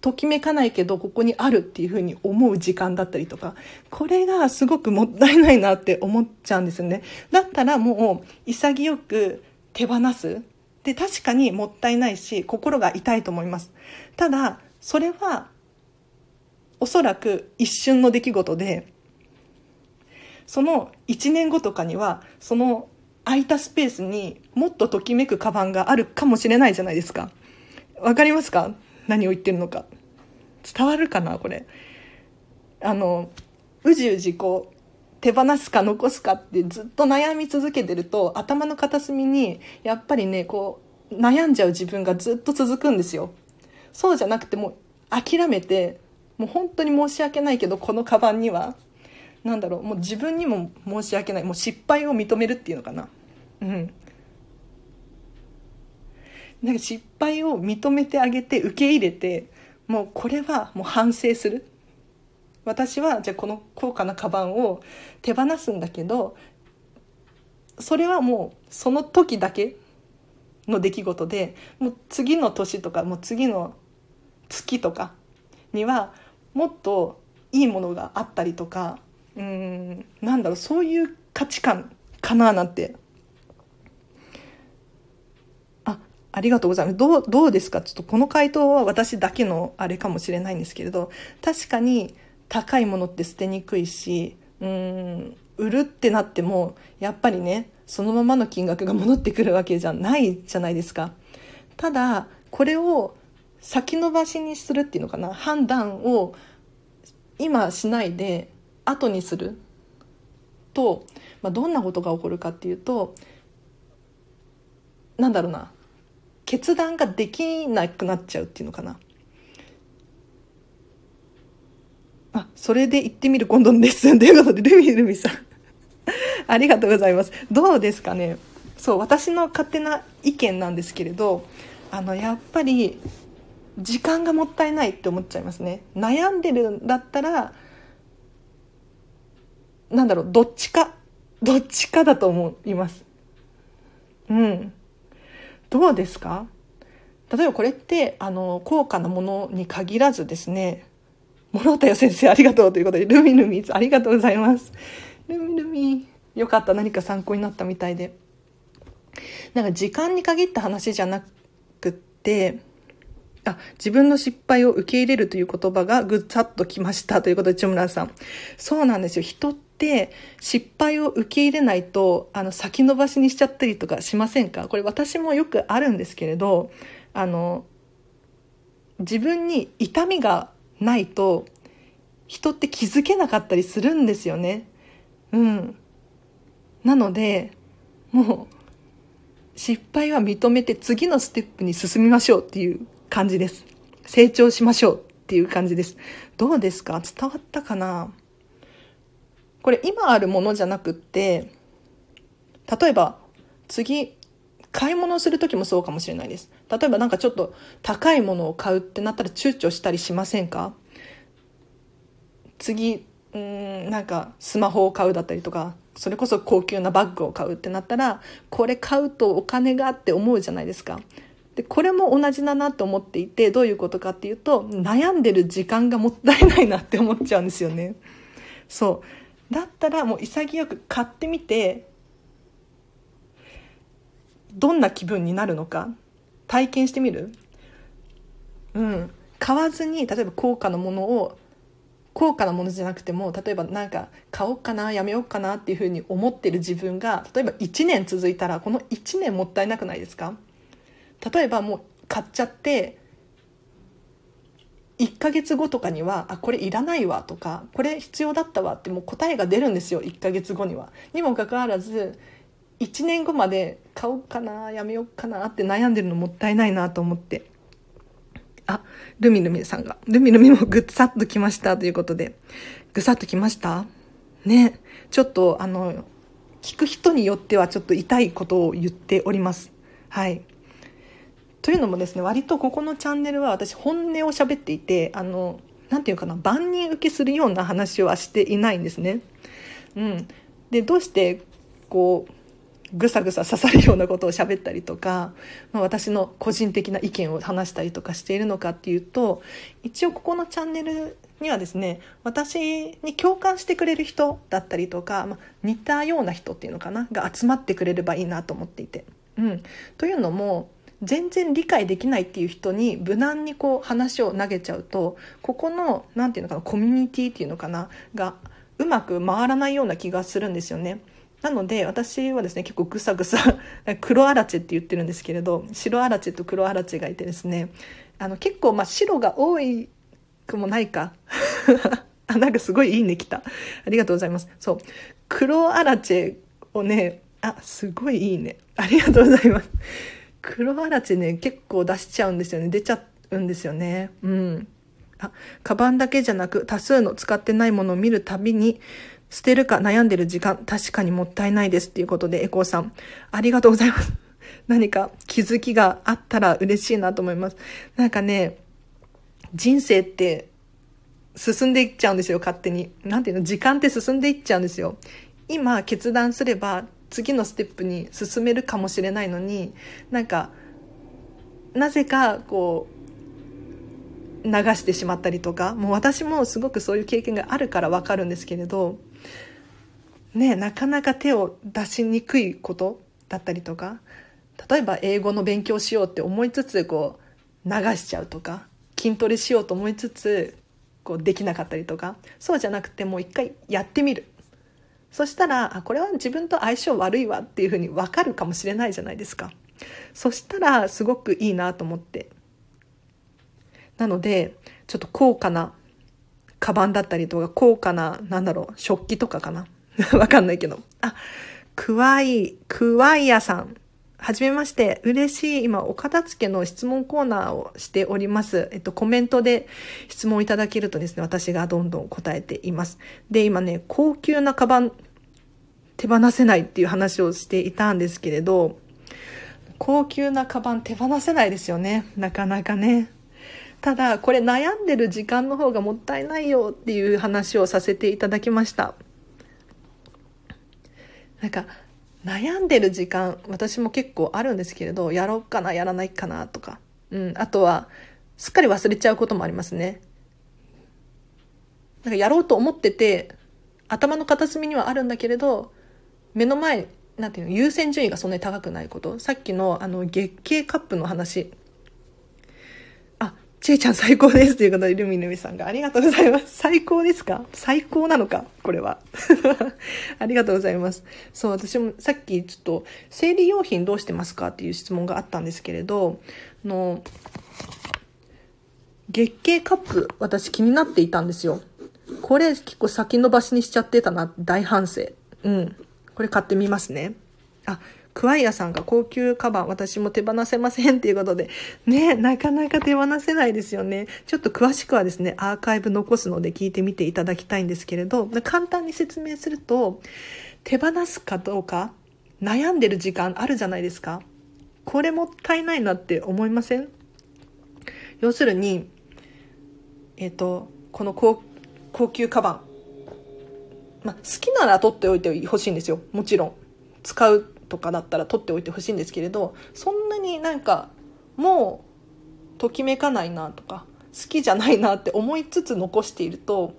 ときめかないけどここにあるっていうふうに思う時間だったりとかこれがすごくもったいないなって思っちゃうんですよね。だったらもう潔く手放す。で確かにもったいないし心が痛いと思います。ただそれはおそらく一瞬の出来事で、その1年後とかには、その空いたスペースにもっとときめくカバンがあるかもしれないじゃないですか。わかりますか？何を言ってるのか。伝わるかなこれ。あの、うじうじこう、手放すか残すかってずっと悩み続けてると頭の片隅にやっぱりねこう悩んじゃう自分がずっと続くんですよそうじゃなくても諦めてもう本当に申し訳ないけどこのカバンにはなんだろうもう自分にも申し訳ないもう失敗を認めるっていうのかな。うん。なんか失敗を認めてあげて受け入れてもうこれはもう反省する。私はじゃあこの高価なカバンを手放すんだけどそれはもうその時だけの出来事でもう次の年とかもう次の月とかにはもっといいものがあったりとかうんなんだろうそういう価値観かななんて。あありがとうございます。どうどうですか？ちょっとこの回答は私だけのあれかもしれないんですけれど確かに高いものって捨てにくいしうん売るってなってもやっぱりねそのままの金額が戻ってくるわけじゃないじゃないですか。ただこれを先延ばしにするっていうのかな？判断を今しないで後にする。と、まあ、どんなことが起こるかっていうとなんだろうな。決断ができなくなっちゃうっていうのかな。あそれで行ってみる今度です。ということでルミルミさん。ありがとうございます。どうですかね。そう私の勝手な意見なんですけれどあのやっぱり時間がもったいないって思っちゃいますね。悩んでるんだったらなんだろうどっちかどっちかだと思います。うん。どうですか？例えばこれってあの高価なものに限らずですね。諸田よ先生ありがとうということでルミルミありがとうございます。ルミルミよかった何か参考になったみたいで。なんか時間に限った話じゃなくってあ、自分の失敗を受け入れるという言葉がぐさっときましたということで、チョムラさん。そうなんですよ。人って失敗を受け入れないと、あの、先延ばしにしちゃったりとかしませんか？これ私もよくあるんですけれど、あの、自分に痛みがないと、人って気づけなかったりするんですよね。うん。なので、もう、失敗は認めて次のステップに進みましょうっていう感じです。成長しましょうっていう感じです。どうですか？伝わったかな？これ今あるものじゃなくって、例えば次、買い物する時もそうかもしれないです。例えばなんかちょっと高いものを買うってなったら躊躇したりしませんか？次、うん、なんかスマホを買うだったりとか、それこそ高級なバッグを買うってなったら、これ買うとお金があって思うじゃないですか。でこれも同じだなと思っていてどういうことかっていうと悩んでる時間がもったいないなって思っちゃうんですよね。そう。だったらもう潔く買ってみてどんな気分になるのか体験してみる？うん。買わずに例えば高価なものを高価なものじゃなくても例えば何か買おうかなやめようかなっていうふうに思ってる自分が例えば1年続いたらこの1年もったいなくないですか？例えばもう買っちゃって1ヶ月後とかにはあこれいらないわとかこれ必要だったわってもう答えが出るんですよ1ヶ月後には。にもかかわらず1年後まで買おうかなやめようかなって悩んでるのもったいないなと思って。あルミルミさんがルミルミもぐっさっときましたということで。ぐさっときました？ね。ちょっとあの聞く人によってはちょっと痛いことを言っております。はい。というのもですね割とここのチャンネルは私本音を喋っていてあの何て言うかな万人受けするような話はしていないんですね。うん、でどうしてこうぐさぐさ刺さるようなことを喋ったりとか、まあ、私の個人的な意見を話したりとかしているのかっていうと一応ここのチャンネルにはですね私に共感してくれる人だったりとか、まあ、似たような人っていうのかなが集まってくれればいいなと思っていて。うん、というのも全然理解できないっていう人に無難にこう話を投げちゃうとここの何て言うのかなコミュニティっていうのかながうまく回らないような気がするんですよね。なので私はですね結構ぐさぐさ 黒あらちって言ってるんですけれど白あらちと黒あらちがいてですねあの結構まあ白が多いくもないか あ、なんかすごいいいね来た。ありがとうございます。そう。黒アラチェをね、あ、すごいいいね。ありがとうございます。黒アラチェね、結構出しちゃうんですよね。出ちゃうんですよね。うん。あ、カバンだけじゃなく多数の使ってないものを見るたびに、捨てるか悩んでる時間、確かにもったいないですっていうことで、エコーさん、ありがとうございます。何か気づきがあったら嬉しいなと思います。なんかね、人生って進んでいっちゃうんですよ、勝手に。なんていうの時間って進んでいっちゃうんですよ。今決断すれば次のステップに進めるかもしれないのに、なんか、なぜかこう、流してしまったりとか、もう私もすごくそういう経験があるからわかるんですけれど、ね、なかなか手を出しにくいことだったりとか、例えば英語の勉強しようって思いつつこう流しちゃうとか筋トレしようと思いつつこうできなかったりとかそうじゃなくてもう一回やってみる。そしたらあこれは自分と相性悪いわっていうふうに分かるかもしれないじゃないですかそしたらすごくいいなと思ってなのでちょっと高価なカバンだったりとか高価ななんだろう食器とかかな わかんないけどあクワイクワイヤさんはじめまして。嬉しい。今、お片付けの質問コーナーをしております。えっと、コメントで質問いただけるとですね、私がどんどん答えています。で、今ね、高級なカバン、手放せないっていう話をしていたんですけれど、高級なカバン手放せないですよね。なかなかね。ただ、これ悩んでる時間の方がもったいないよっていう話をさせていただきました。なんか、悩んでる時間私も結構あるんですけれどやろうかなやらないかなとか、うん、あとはすっかり忘れちゃうこともありますねなんかやろうと思ってて頭の片隅にはあるんだけれど目の前なんていうの優先順位がそんなに高くないことさっきのあの月経カップの話あちえちゃん最高ですということで、ルミルミさんがありがとうございます。最高ですか？最高なのか？これは。ありがとうございます。そう、私もさっきちょっと、生理用品どうしてますかっていう質問があったんですけれど、の、月経カップ、私気になっていたんですよ。これ結構先延ばしにしちゃってたな、大反省。うん。これ買ってみますね。あ、クワイアさんが高級カバン私も手放せませんっていうことで、ね、なかなか手放せないですよね。ちょっと詳しくはですね、アーカイブ残すので聞いてみていただきたいんですけれど、簡単に説明すると、手放すかどうか悩んでる時間あるじゃないですか。これもったいないなって思いません？要するに、えっ、ー、と、この高高級カバン。まあ、好きなら取っておいてほしいんですよ。もちろん。使うとかだったら取っておいてほしいんですけれどそんなになんかもうときめかないなとか好きじゃないなって思いつつ残していると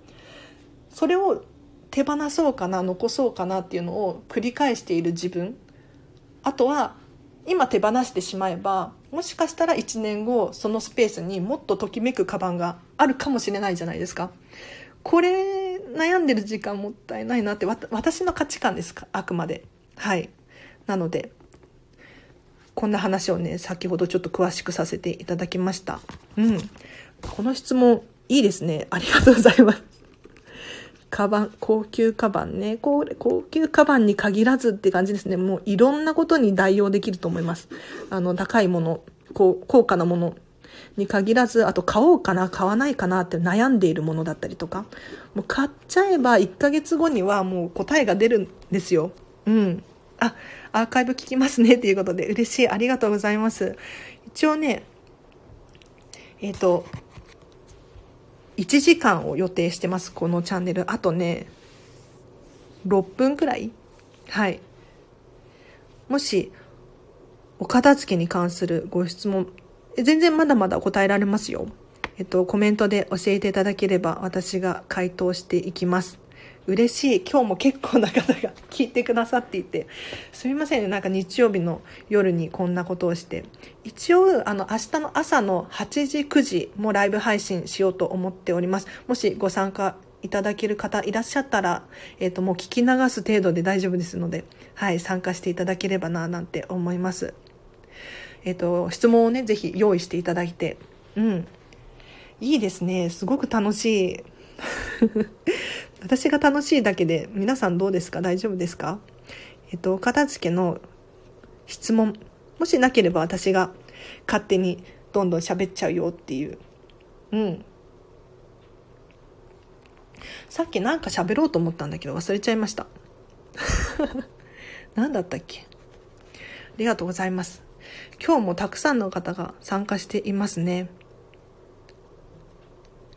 それを手放そうかな残そうかなっていうのを繰り返している自分あとは今手放してしまえばもしかしたら1年後そのスペースにもっとときめくカバンがあるかもしれないじゃないですかこれ悩んでる時間もったいないなって私の価値観ですか？あくまで。はい。なのでこんな話をね先ほどちょっと詳しくさせていただきました。うん。この質問いいですね。ありがとうございます。カバン高級カバンね。これ高級カバンに限らずって感じですね。もういろんなことに代用できると思います。あの高いもの高高価なものに限らず、あと買おうかな、買わないかなって悩んでいるものだったりとか、もう買っちゃえば1ヶ月後にはもう答えが出るんですよ。うん。あ、アーカイブ聞きますねっていうことで嬉しい。ありがとうございます。一応ね、えっ、ー、と、1時間を予定してます、このチャンネル。あとね、6分くらい？はい。もし、お片付けに関するご質問、全然まだまだ答えられますよ。えっと、コメントで教えていただければ私が回答していきます。嬉しい今日も結構な方が聞いてくださっていてすみませんねなんか日曜日の夜にこんなことをして一応あの明日の朝の8時9時もライブ配信しようと思っておりますもしご参加いただける方いらっしゃったら、えっ、と、もう聞き流す程度で大丈夫ですので、はい、参加していただければな、なんて思います。えっ、と、質問をね、ぜひ用意していただいて、うん。いいですね。すごく楽しい。私が楽しいだけで皆さんどうですか？大丈夫ですか？えっと、お片付けの質問。もしなければ私が勝手にどんどん喋っちゃうよっていう。うん。さっきなんか喋ろうと思ったんだけど忘れちゃいました。何だったっけ？ありがとうございます。今日もたくさんの方が参加していますね。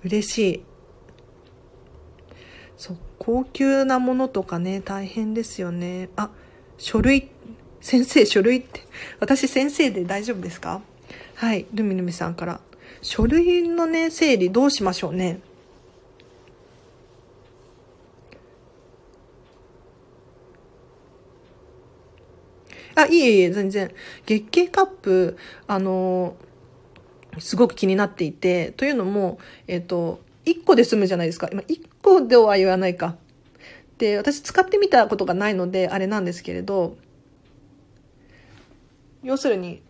嬉しい。そう、高級なものとかね、大変ですよね。あ、書類、先生、書類って、私先生で大丈夫ですか？はい、ルミルミさんから。書類のね、整理どうしましょうね。あ、いえいえ、全然。月経カップ、あのすごく気になっていて、というのも、えっ、ー、と、1個で済むじゃないですか。今、1個では言わないか。で、私使ってみたことがないので、あれなんですけれど、要するに、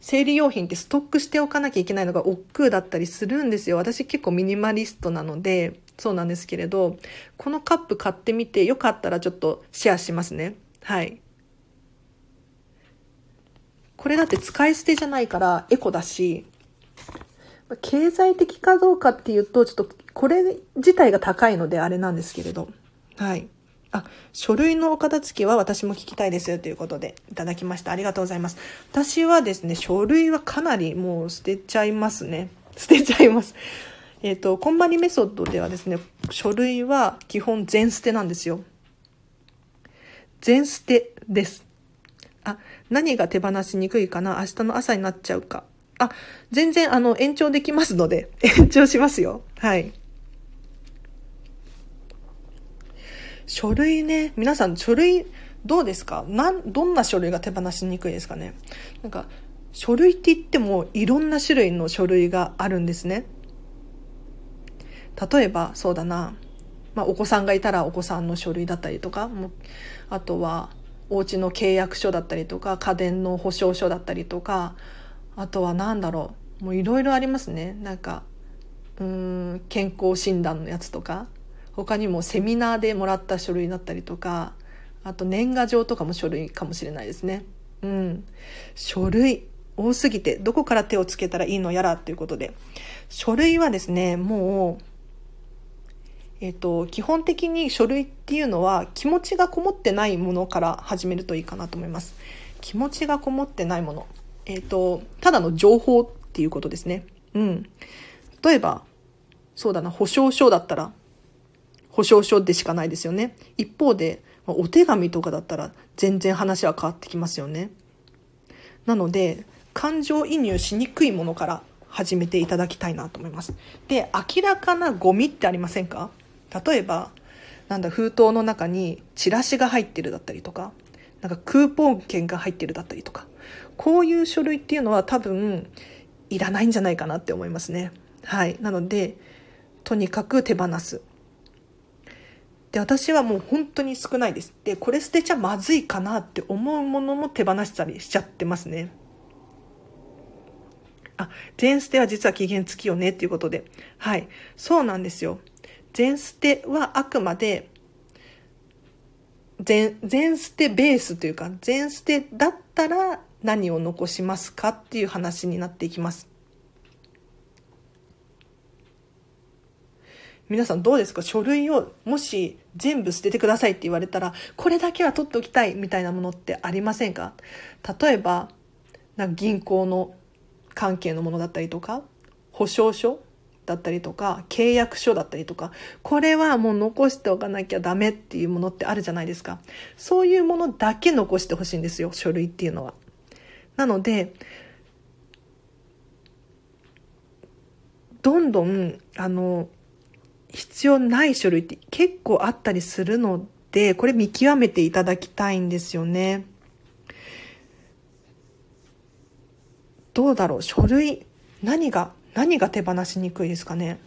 生理用品ってストックしておかなきゃいけないのが億劫だったりするんですよ。私結構ミニマリストなので、そうなんですけれど、このカップ買ってみてよかったらちょっとシェアしますね。はい。これだって使い捨てじゃないからエコだし、経済的かどうかっていうと、ちょっとこれ自体が高いのであれなんですけれど。はい。あ、書類のお片付けは私も聞きたいですよということでいただきました。ありがとうございます。私はですね、書類はかなりもう捨てちゃいますね。捨てちゃいます。えっ、ー、と、コンバニメソッドではですね、書類は基本全捨てなんですよ。全捨てです。あ、何が手放しにくいかな？明日の朝になっちゃうか。あ、全然あの延長できますので、延長しますよ。はい。書類ね、皆さん書類どうですか？なん、どんな書類が手放しにくいですかね？なんか、書類って言ってもいろんな種類の書類があるんですね。例えば、そうだな。まあ、お子さんがいたらお子さんの書類だったりとか、もあとは、お家の契約書だったりとか家電の保証書だったりとかあとは何だろうもういろいろありますね。なんかうん健康診断のやつとか他にもセミナーでもらった書類だったりとかあと年賀状とかも書類かもしれないですね。うん。書類多すぎてどこから手をつけたらいいのやらということで。書類はですねもうえっ、と、基本的に書類っていうのは気持ちがこもってないものから始めるといいかなと思います。気持ちがこもってないもの。えっ、と、ただの情報っていうことですね。うん。例えば、そうだな、保証書だったら、保証書でしかないですよね。一方で、お手紙とかだったら全然話は変わってきますよね。なので、感情移入しにくいものから始めていただきたいなと思います。で、明らかなゴミってありませんか？例えば、なんだ、封筒の中にチラシが入ってるだったりとか、なんかクーポン券が入ってるだったりとか、こういう書類っていうのは多分いらないんじゃないかなって思いますね。はい。なので、とにかく手放す。で、私はもう本当に少ないです。で、これ捨てちゃまずいかなって思うものも手放したりしちゃってますね。あ、全捨ては実は期限付きよねっていうことで。はい。そうなんですよ。全捨てはあくまで全全捨てベースというか全捨てだったら何を残しますかっていう話になっていきます。皆さんどうですか？書類をもし全部捨ててくださいって言われたらこれだけは取っておきたいみたいなものってありませんか？例えばなんか銀行の関係のものだったりとか保証書だったりとか契約書だったりとかこれはもう残しておかなきゃダメっていうものってあるじゃないですか。そういうものだけ残してほしいんですよ書類っていうのは。なのでどんどんあの必要ない書類って結構あったりするのでこれ見極めていただきたいんですよね。どうだろう書類何が何が手放しにくいですかね？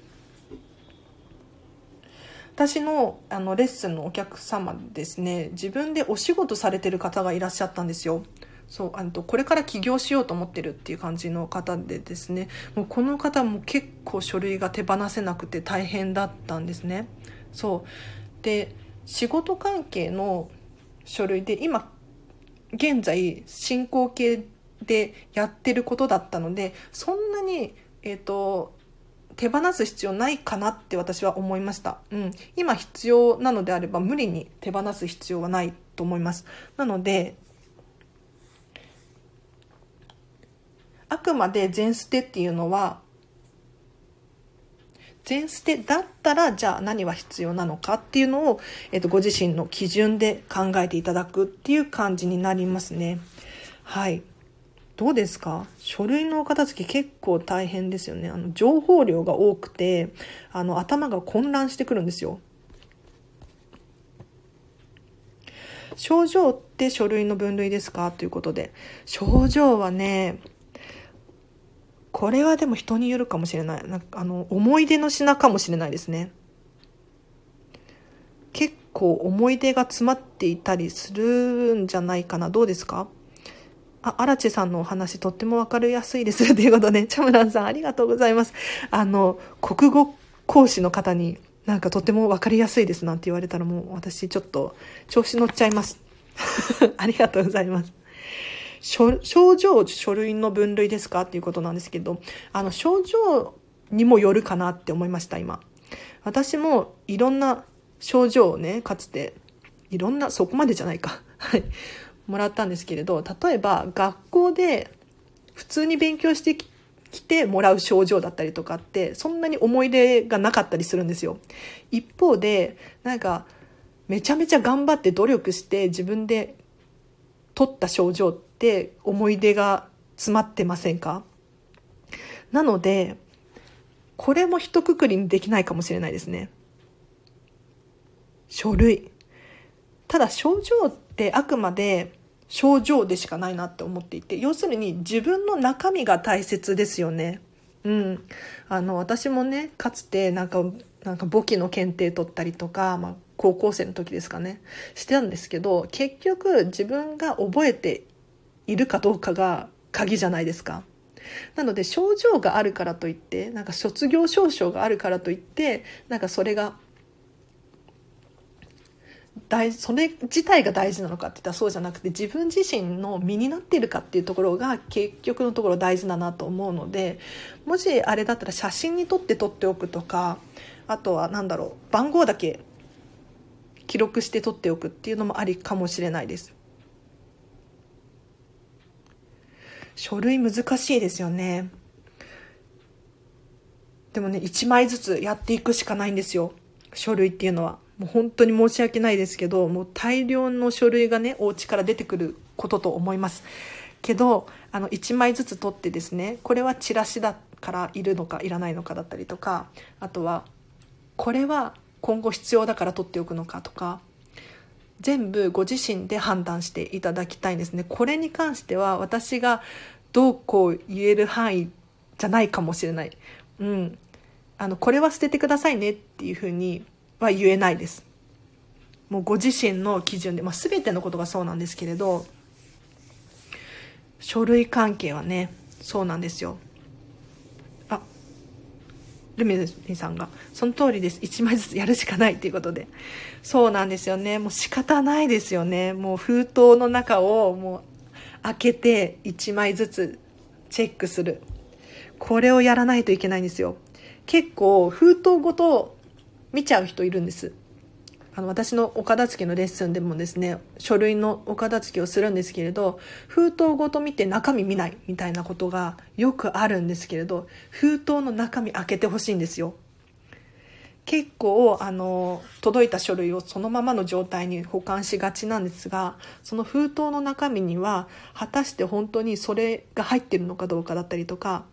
私のあのレッスンのお客様ですね。自分でお仕事されてる方がいらっしゃったんですよ。そうあとこれから起業しようと思ってるっていう感じの方でですね。もうこの方も結構書類が手放せなくて大変だったんですね。そう。で仕事関係の書類で今現在進行形でやってることだったのでそんなに、えーと、手放す必要ないかなって私は思いました、うん、今必要なのであれば無理に手放す必要はないと思いますなのであくまで全捨てっていうのは全捨てだったらじゃあ何は必要なのかっていうのを、えっと、ご自身の基準で考えていただくっていう感じになりますね。はい。どうですか？書類のお片付け結構大変ですよね。あの、情報量が多くて、あの、頭が混乱してくるんですよ。症状って書類の分類ですか？ということで。症状はね、これはでも人によるかもしれない。なんかあの、思い出の品かもしれないですね。結構思い出が詰まっていたりするんじゃないかな。どうですか？あ、荒地さんのお話とってもわかりやすいです。ということで、チャムランさんありがとうございます。あの、国語講師の方になんかとってもわかりやすいですなんて言われたらもう私ちょっと調子乗っちゃいます。ありがとうございます。症状、書類の分類ですかっていうことなんですけど、あの、症状にもよるかなって思いました、今。私もいろんな症状をね、かつて、いろんな、そこまでじゃないか。はい。もらったんですけれど例えば学校で普通に勉強してきてもらう症状だったりとかってそんなに思い出がなかったりするんですよ。一方でなんかめちゃめちゃ頑張って努力して自分で取った症状って思い出が詰まってませんか？なのでこれも一括りにできないかもしれないですね。書類。ただ症状ってあくまで症状でしかないなって思っていて要するに自分の中身が大切ですよね。うん、あの私もねかつてなんかなんか簿記の検定取ったりとか、まあ、高校生の時ですかねしてたんですけど結局自分が覚えているかどうかが鍵じゃないですか。なので症状があるからといってなんか卒業証書があるからといってなんかそれが大それ自体が大事なのかって言ったらそうじゃなくて自分自身の身になっているかっていうところが結局のところ大事だなと思うのでもしあれだったら写真に撮って撮っておくとかあとは何だろう番号だけ記録して撮っておくっていうのもありかもしれないです。書類難しいですよね。でもね、1枚ずつやっていくしかないんですよ。書類っていうのは。もう本当に申し訳ないですけど、もう大量の書類がね、お家から出てくることと思います。けど、あの、1枚ずつ取ってですね、これはチラシだからいるのかいらないのかだったりとか、あとは、これは今後必要だから取っておくのかとか、全部ご自身で判断していただきたいんですね。これに関しては私がどうこう言える範囲じゃないかもしれない。うん。あの、これは捨ててくださいねっていうふうには言えないです。もうご自身の基準で、まあ、全てのことがそうなんですけれど、書類関係はね、そうなんですよ。あ、ルミネさんが、その通りです。1枚ずつやるしかないっていうことで。そうなんですよね。もう仕方ないですよね。もう封筒の中をもう開けて1枚ずつチェックする。これをやらないといけないんですよ。結構封筒ごと見ちゃう人いるんです。あの私のお片付けのレッスンでもですね書類のお片付けをするんですけれど封筒ごと見て中身見ないみたいなことがよくあるんですけれど封筒の中身開けてほしいんですよ結構あの届いた書類をそのままの状態に保管しがちなんですがその封筒の中身には果たして本当にそれが入ってるのかどうかだったりとか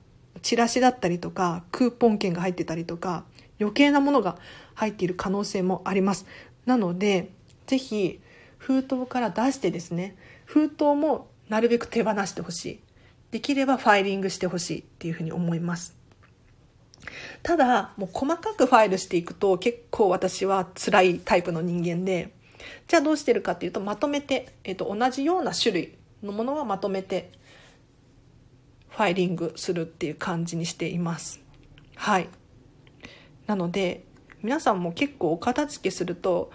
チラシだったりとかクーポン券が入ってたりとか余計なものが入っている可能性もあります。なので、ぜひ封筒から出してですね、封筒もなるべく手放してほしい。できればファイリングしてほしいっていうふうに思います。ただ、もう細かくファイルしていくと結構私は辛いタイプの人間で、じゃあどうしてるかっていうとまとめて、えっと、同じような種類のものはまとめてファイリングするっていう感じにしていますはいなので皆さんも結構お片付けすると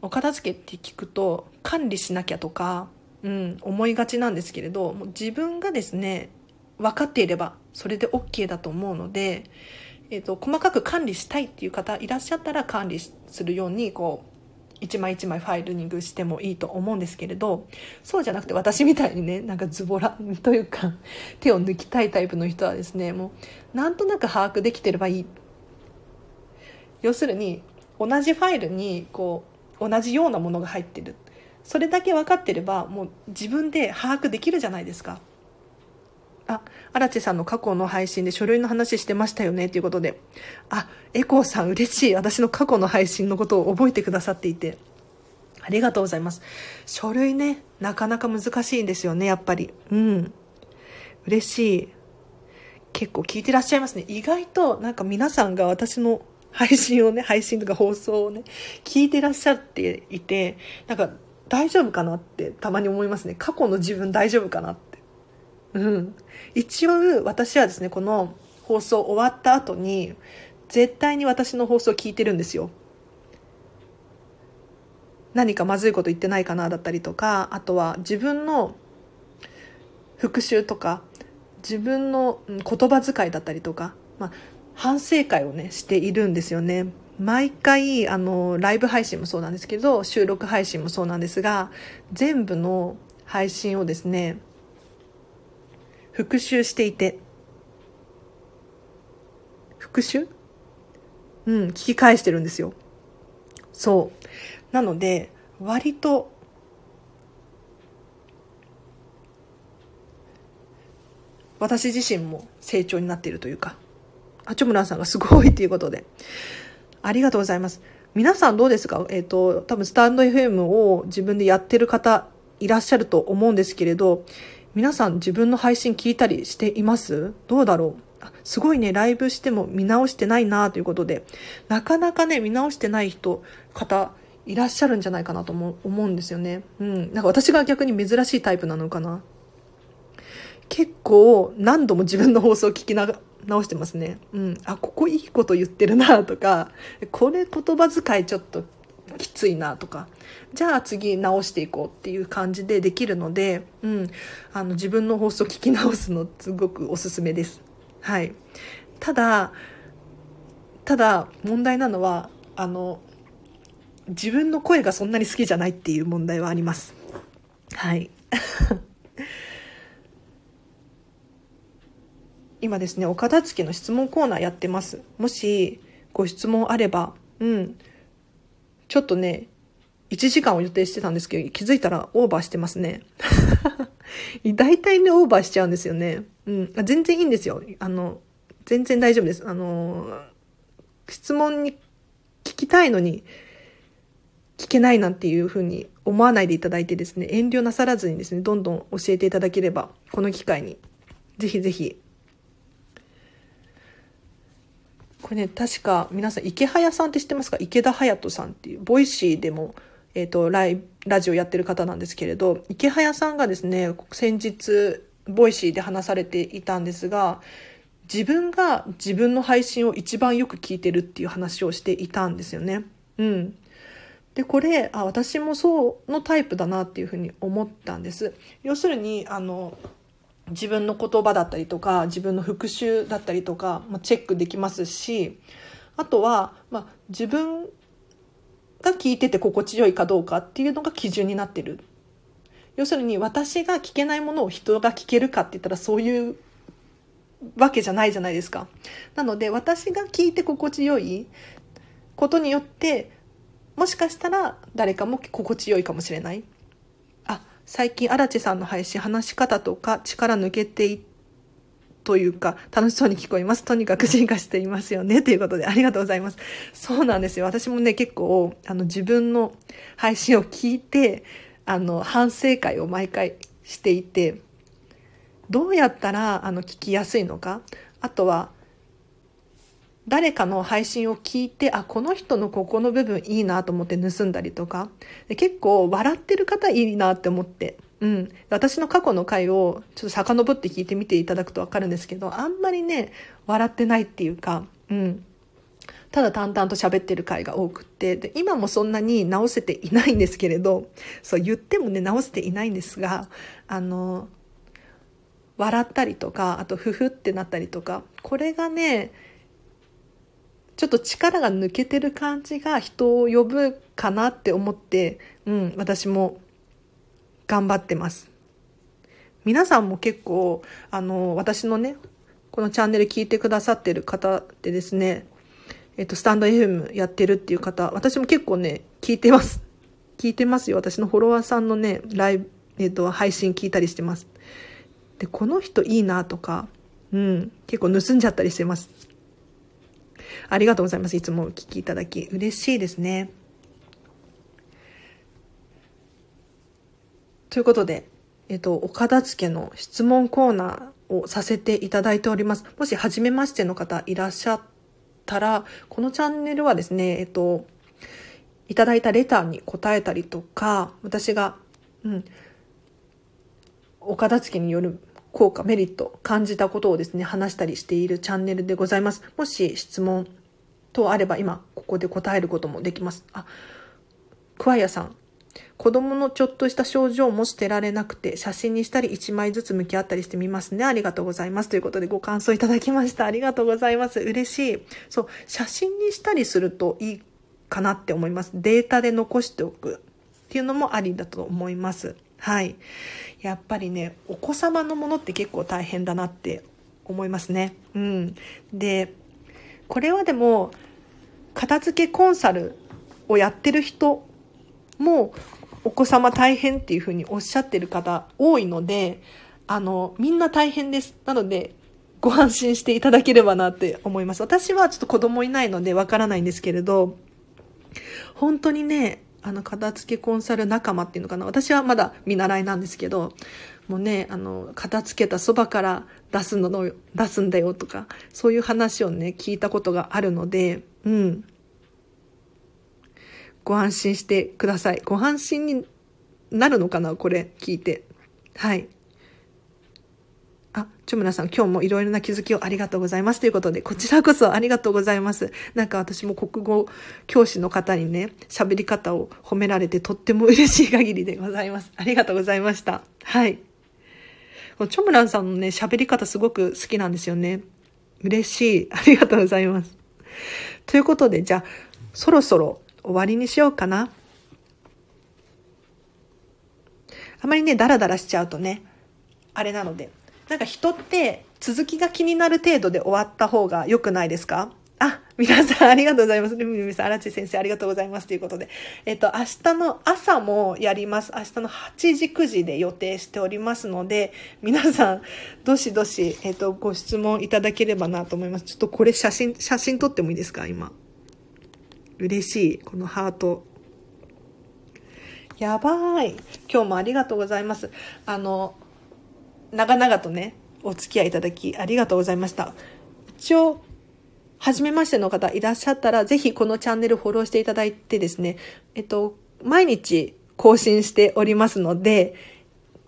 お片付けって聞くと管理しなきゃとか、うん、思いがちなんですけれどもう自分がですね分かっていればそれで OK だと思うので、えーと、細かく管理したいっていう方いらっしゃったら管理するようにこう一枚一枚ファイルニングしてもいいと思うんですけれどそうじゃなくて私みたいにねなんかズボラというか手を抜きたいタイプの人はですねもうなんとなく把握できてればいい要するに同じファイルにこう同じようなものが入ってるそれだけ分かってればもう自分で把握できるじゃないですかあ、荒地さんの過去の配信で書類の話してましたよねということで。あ、エコーさん嬉しい。私の過去の配信のことを覚えてくださっていて。ありがとうございます。書類ね、なかなか難しいんですよね、やっぱり。うん。嬉しい。結構聞いてらっしゃいますね。意外となんか皆さんが私の配信をね、配信とか放送をね、聞いてらっしゃっていて、なんか大丈夫かなってたまに思いますね。過去の自分大丈夫かなって。うん。一応私はですね、この放送終わった後に、絶対に私の放送を聞いてるんですよ。何かまずいこと言ってないかなだったりとか、あとは自分の復習とか、自分の言葉遣いだったりとか、まあ、反省会をね、しているんですよね。毎回、あの、ライブ配信もそうなんですけど、収録配信もそうなんですが、全部の配信をですね、復習していて、復習？うん、聞き返してるんですよ。そう。なので、割と、私自身も成長になっているというか、あちょむらんさんがすごいっていうことで、ありがとうございます。皆さんどうですか？えっ、ー、と、多分スタンド FM を自分でやってる方いらっしゃると思うんですけれど、皆さん自分の配信聞いたりしています？どうだろう？すごいね、ライブしても見直してないなということで、なかなかね、見直してない人、方、いらっしゃるんじゃないかなと思うんですよね。うん。なんか私が逆に珍しいタイプなのかな？結構何度も自分の放送を聞きな直してますね。うん。あ、ここいいこと言ってるなとか、これ言葉遣いちょっときついなとかじゃあ次直していこうっていう感じでできるので、うん、あの自分の放送聞き直すのすごくおすすめです。はい、ただただ問題なのはあの自分の声がそんなに好きじゃないっていう問題はあります。はい今ですね、お片付けの質問コーナーやってます。もしご質問あれば、うん、ちょっとね、1時間を予定してたんですけど、気づいたらオーバーしてますね。大体ね、オーバーしちゃうんですよね。うん。全然いいんですよ。あの、全然大丈夫です。あの、質問に聞きたいのに、聞けないなんていうふうに思わないでいただいてですね、遠慮なさらずにですね、どんどん教えていただければ、この機会に、ぜひぜひこれね、確か皆さん、イケハヤさんって知ってますか？イケダハヤトさんっていう、 Voicy でも、えっ、ー、と、ライラジオやってる方なんですけれど、イケハヤさんがですね、先日、 Voicy で話されていたんですが、自分が自分の配信を一番よく聞いてるっていう話をしていたんですよね。うん。で、これ、あ、私もそうのタイプだなっていうふうに思ったんです。要するに、あの、自分の言葉だったりとか自分の復習だったりとか、まあ、チェックできますしあとは、まあ、自分が聞いてて心地よいかどうかっていうのが基準になってる。要するに私が聞けないものを人が聞けるかって言ったらそういうわけじゃないじゃないですか。なので私が聞いて心地よいことによってもしかしたら誰かも心地よいかもしれない。最近荒地さんの配信話し方とか力抜けていというか、楽しそうに聞こえます。とにかく進化していますよね。ということで、ありがとうございます。そうなんですよ。私もね、結構、あの、自分の配信を聞いて、あの、反省会を毎回していて、どうやったら、あの、聞きやすいのか。あとは、誰かの配信を聞いて、あ、この人のここの部分いいなと思って盗んだりとか、結構笑ってる方いいなって思って、うん。私の過去の回をちょっと遡って聞いてみていただくとわかるんですけど、あんまりね、笑ってないっていうか、うん。ただ淡々と喋ってる回が多くってで今もそんなに直せていないんですけれどそう言ってもね直せていないんですがあの笑ったりとかあとふふってなったりとかこれがねちょっと力が抜けてる感じが人を呼ぶかなって思って、うん、私も頑張ってます。皆さんも結構、あの、私のね、このチャンネル聞いてくださってる方でですね、えっと、スタンド FM やってるっていう方、私も結構ね、聞いてます。聞いてますよ。私のフォロワーさんのね、ライブ、えっと、配信聞いたりしてます。で、この人いいなとか、うん、結構盗んじゃったりしてます。ありがとうございます。いつもお聞きいただき。嬉しいですね。ということで、えっと、お片付けの質問コーナーをさせていただいております。もし初めましての方いらっしゃったら、このチャンネルはですね、えっと、いただいたレターに答えたりとか、私が、うん、お片付けによる効果、メリット、感じたことをですね、話したりしているチャンネルでございます。もし質問等あれば、今、ここで答えることもできます。あ、クワイアさん。子供のちょっとした症状も捨てられなくて、写真にしたり1枚ずつ向き合ったりしてみますね。ありがとうございます。ということでご感想いただきました。ありがとうございます。嬉しい。そう、写真にしたりするといいかなって思います。データで残しておくっていうのもありだと思います。はい。やっぱりね、お子様のものって結構大変だなって思いますね。うん。で、これはでも、片付けコンサルをやってる人もお子様大変っていうふうにおっしゃってる方多いので、あの、みんな大変です。なので、ご安心していただければなって思います。私はちょっと子供いないのでわからないんですけれど、本当にね、あの、片付けコンサル仲間っていうのかな。私はまだ見習いなんですけど、もうね、あの、片付けたそばから出すのの、出すんだよとか、そういう話をね、聞いたことがあるので、うん。ご安心してください。ご安心になるのかなこれ聞いて。はい。あ、ちょむなさん、今日もいろいろな気づきをありがとうございます。ということで、こちらこそありがとうございます。なんか私も国語教師の方にね、喋り方を褒められてとっても嬉しい限りでございます。ありがとうございました。はい。チョムランさんのね、喋り方すごく好きなんですよね。嬉しい。ありがとうございます。ということで、じゃあ、そろそろ終わりにしようかな。あまりね、ダラダラしちゃうとね、あれなので。なんか人って続きが気になる程度で終わった方が良くないですか？あ、皆さんありがとうございます。ルミルミさん、荒地先生ありがとうございます。ということで。えっと、明日の朝もやります。明日の8時、9時で予定しておりますので、皆さん、どしどし、えっと、ご質問いただければなと思います。ちょっとこれ写真、写真撮ってもいいですか？今。嬉しい。このハート。やばい。今日もありがとうございます。あの、長々とね、お付き合いいただきありがとうございました。一応、初めましての方いらっしゃったら、ぜひこのチャンネルフォローしていただいてですね、えっと、毎日更新しておりますので、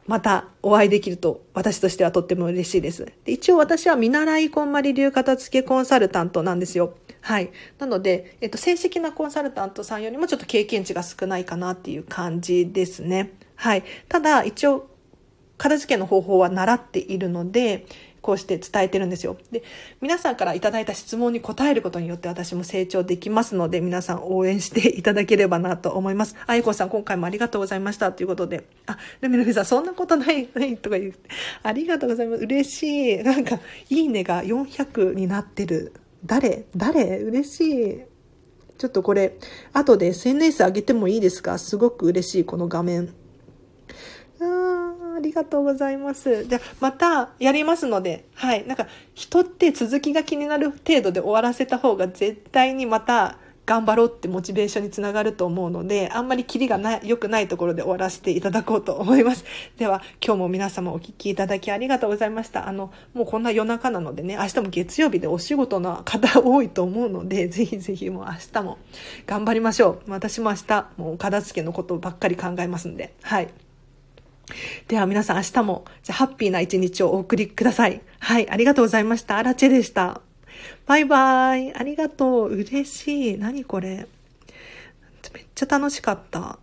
またお会いできると私としてはとっても嬉しいです。で一応私は見習いこんまり流片付けコンサルタントなんですよ。はい。なので、えっと、正式なコンサルタントさんよりもちょっと経験値が少ないかなっていう感じですね。はい。ただ、一応、片付けの方法は習っているので、こうして伝えてるんですよ。で、皆さんからいただいた質問に答えることによって私も成長できますので、皆さん応援していただければなと思います。あゆこさん、今回もありがとうございました。ということで、あ、ルミルミさん、そんなことない、ないとか言って、ありがとうございます。嬉しい。なんか、いいねが400になってる。誰？誰？嬉しい。ちょっとこれ、後で SNS 上げてもいいですか？すごく嬉しい、この画面。あありがとうございます。じゃまたやりますので、はい。なんか、人って続きが気になる程度で終わらせた方が絶対にまた頑張ろうってモチベーションにつながると思うので、あんまりキリがな、良くないところで終わらせていただこうと思います。では、今日も皆様お聞きいただきありがとうございました。あの、もうこんな夜中なのでね、明日も月曜日でお仕事の方多いと思うので、ぜひぜひもう明日も頑張りましょう。私も明日、もう片付けのことばっかり考えますんで、はい。では皆さん明日も、じゃハッピーな一日をお送りください。はい、ありがとうございました。アラチェでした。バイバイ。ありがとう。嬉しい。何これ。めっちゃ楽しかった。